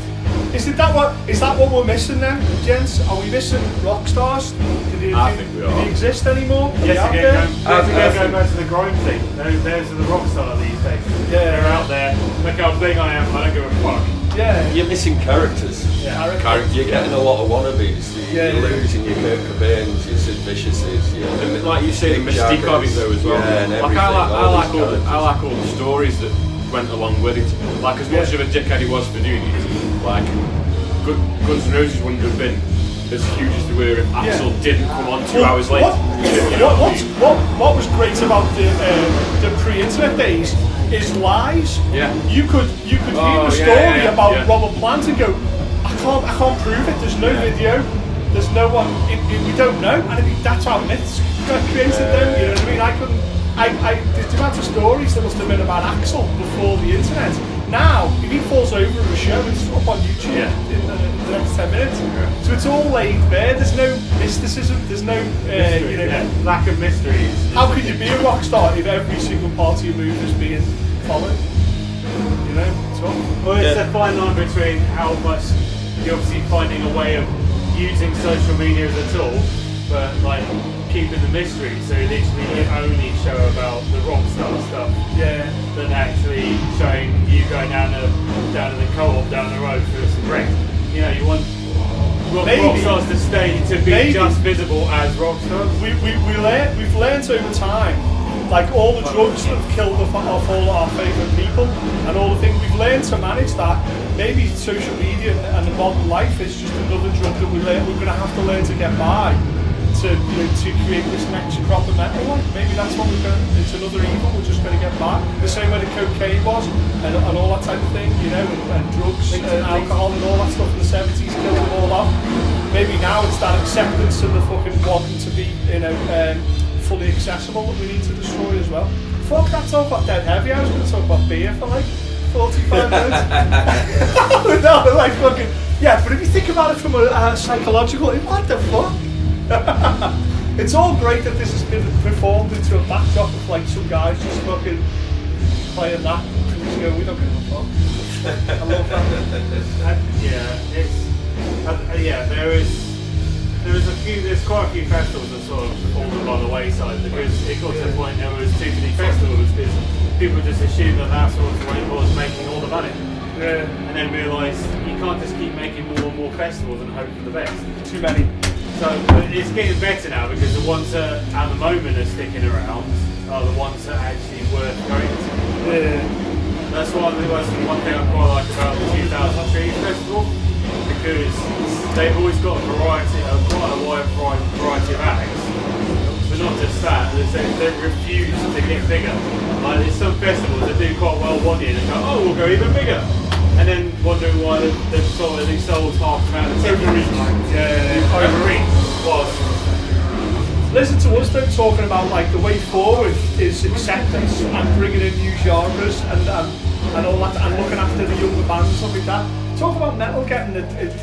Is it that what is that what we're missing then, gents? Are we missing rock stars? Do they, I do- think we do are. they exist anymore? Yes, again, going, yes, I- I again, going back to the grime thing. Those, those are the rock star these days. Yeah. They're out there. Look how big I am. I don't give a fuck. Yeah. You're missing characters. Character. Character. You're getting a lot of wannabes. You- Yeah, You're yeah. losing your Kurt Cobains, your Sid Viciouses, your And like you say, the Mick mystique of it though as well. Yeah, and like I like, I all like all, the, I like all the stories that went along with it. Like as much Yeah. of a dickhead he was for doing it, like Gu- Guns N' Roses wouldn't have been as huge as they were if Axl didn't come on two Well, hours later. What, You know what, what what, mean? what, what was great about the, uh, the pre-internet days is lies. Yeah. You could you could Oh, hear a yeah, story yeah, yeah, about yeah. Robert Plant and go, I can't I can't prove it. There's no Yeah. video. There's no one. It, it, we don't know. And it'd that's how myths got created. Then you know what I mean? I couldn't. I, I, the amount of stories there must have been about Axl before the internet. Now, if he falls over in a show, it's up on YouTube Yeah. in, the, in the next 10 minutes. So it's all laid bare. There's no mysticism. There's no, uh, Mystery, you know, yeah. lack of mystery. how could you be a rock star if every single part of your move is being followed? You know, tough. Well, it's Yeah. a fine line between how much you're obviously finding a way of using social media as a tool, but like keeping the mystery. So literally, you only show about the rock star stuff Yeah. than actually showing you going down the down to the co-op down the road for some drinks. You know, you want rock, Maybe. rock stars to stay to be Maybe. just visible as rock stars. We, we, we learn, we've learned over time, like all the drugs that have killed off, off all our favourite people and all the things, we've learned to manage that. Maybe social media and the modern life is just another drug that we learn, we're going to have to learn to get by to, you know, to create this next crop of metal. Like maybe that's what we're going to, it's another evil, we're just going to get by. The same way the cocaine was and, and all that type of thing, you know, and, and drugs and alcohol and all that stuff in the 70s killed them all off. Maybe now it's that acceptance of the fucking wanting to be, you know, um, fully accessible that we need to destroy as well. Fuck that talk about dead heavy. I was going to talk about beer for like 45 minutes. no, like fucking yeah. But if you think about it from a, a psychological, what the fuck? it's all great that this has been performed into a backdrop of like some guys just fucking playing that. And just go, we don't give a fuck. I love that. Uh, yeah, it's uh, uh, yeah. There is there is a few. There's quite a few festivals that sort of fallen by the wayside because it got to the point there was too many festivals because people just assumed that that's what the way it was making all the money, Yeah, and then realise you can't just keep making more and more festivals and hope for the best. too many. So it's getting better now because the ones that at the moment are sticking around are the ones that are actually worth going to. Yeah. That's one, that's one thing I quite like about the 2000 Trees Festival because they've always got a variety, a quite a wide variety of acts. But not just that, they, they refuse to get bigger. Like there's some festivals that do quite well one year and go, oh, we'll go even bigger. And then wondering why they've, they've sold, they sold half the amount of tickets. Overreach. Yeah. Overreach was Listen to us though talking about like the way forward is acceptance and bringing in new genres and and, and all that and looking after the younger bands and stuff like that. Talk about metal getting the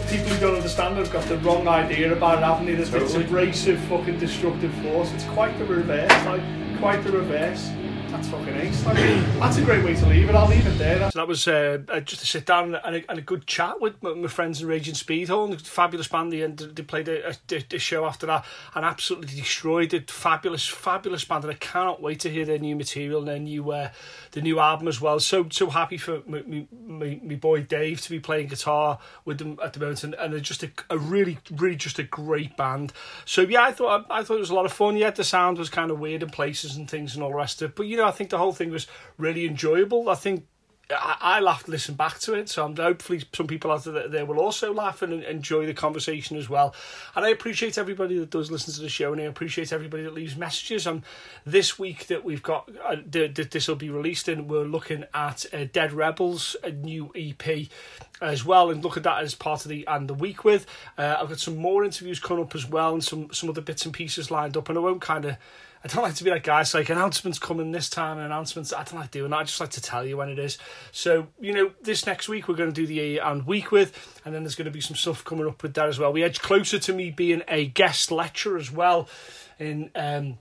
people who don't understand it have got the wrong idea about it, haven't they? This, It's abrasive, fucking destructive force. It's quite the reverse, like quite the reverse. That's fucking ace. Like, that's a great way to leave it. I'll leave it there. So that was uh, uh, just a sit down and a, and a good chat with my, my friends in Raging Speedhorn. And fabulous band. They, they played a, a, a show after that and absolutely destroyed it. Fabulous, fabulous band. And I cannot wait to hear their new material and their new, uh, the new album as well. So so happy for me, me, me boy Dave to be playing guitar with them at the moment. And, and they're just a, a really, really just a great band. So yeah, I thought I, thought it was a lot of fun. Yeah, the sound was kind of weird in places and things and all the rest of it. But you know, I think the whole thing was really enjoyable. I think I, I laughed listening back to it, so I'm, hopefully some people out there, there will also laugh and enjoy the conversation as well. And I appreciate everybody that does listen to the show, and I appreciate everybody that leaves messages. And this week that we've got, uh, that this will be released in, we're looking at uh, Dead Rebels, a new EP as well, and look at that as part of the and the week with. Uh, I've got some more interviews coming up as well, and some some other bits and pieces lined up, and I won't kind of. I don't like to be like guys like announcements coming this time and announcements. I don't like doing that. I just like to tell you when it is. So you know, this next week we're going to do the and week with, and then there's going to be some stuff coming up with that as well. We edge closer to me being a guest lecturer as well in. Um,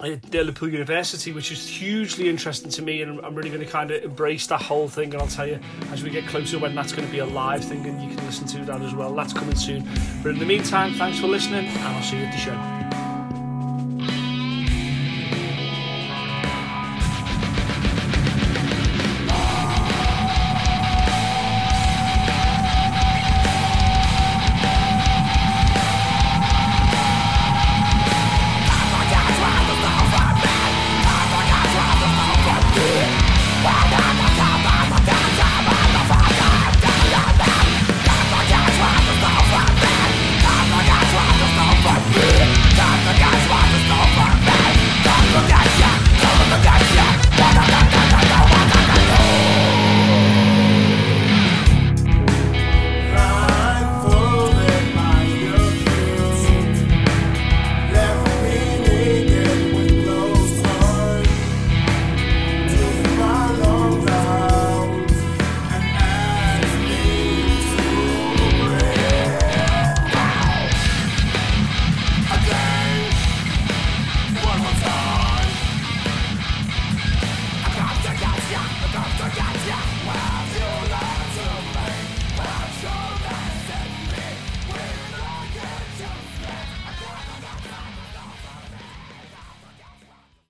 at Liverpool University, which is hugely interesting to me, and I'm really going to kind of embrace that whole thing. And I'll tell you as we get closer when that's going to be a live thing, and you can listen to that as well. That's coming soon. But in the meantime, thanks for listening, and I'll see you at the show.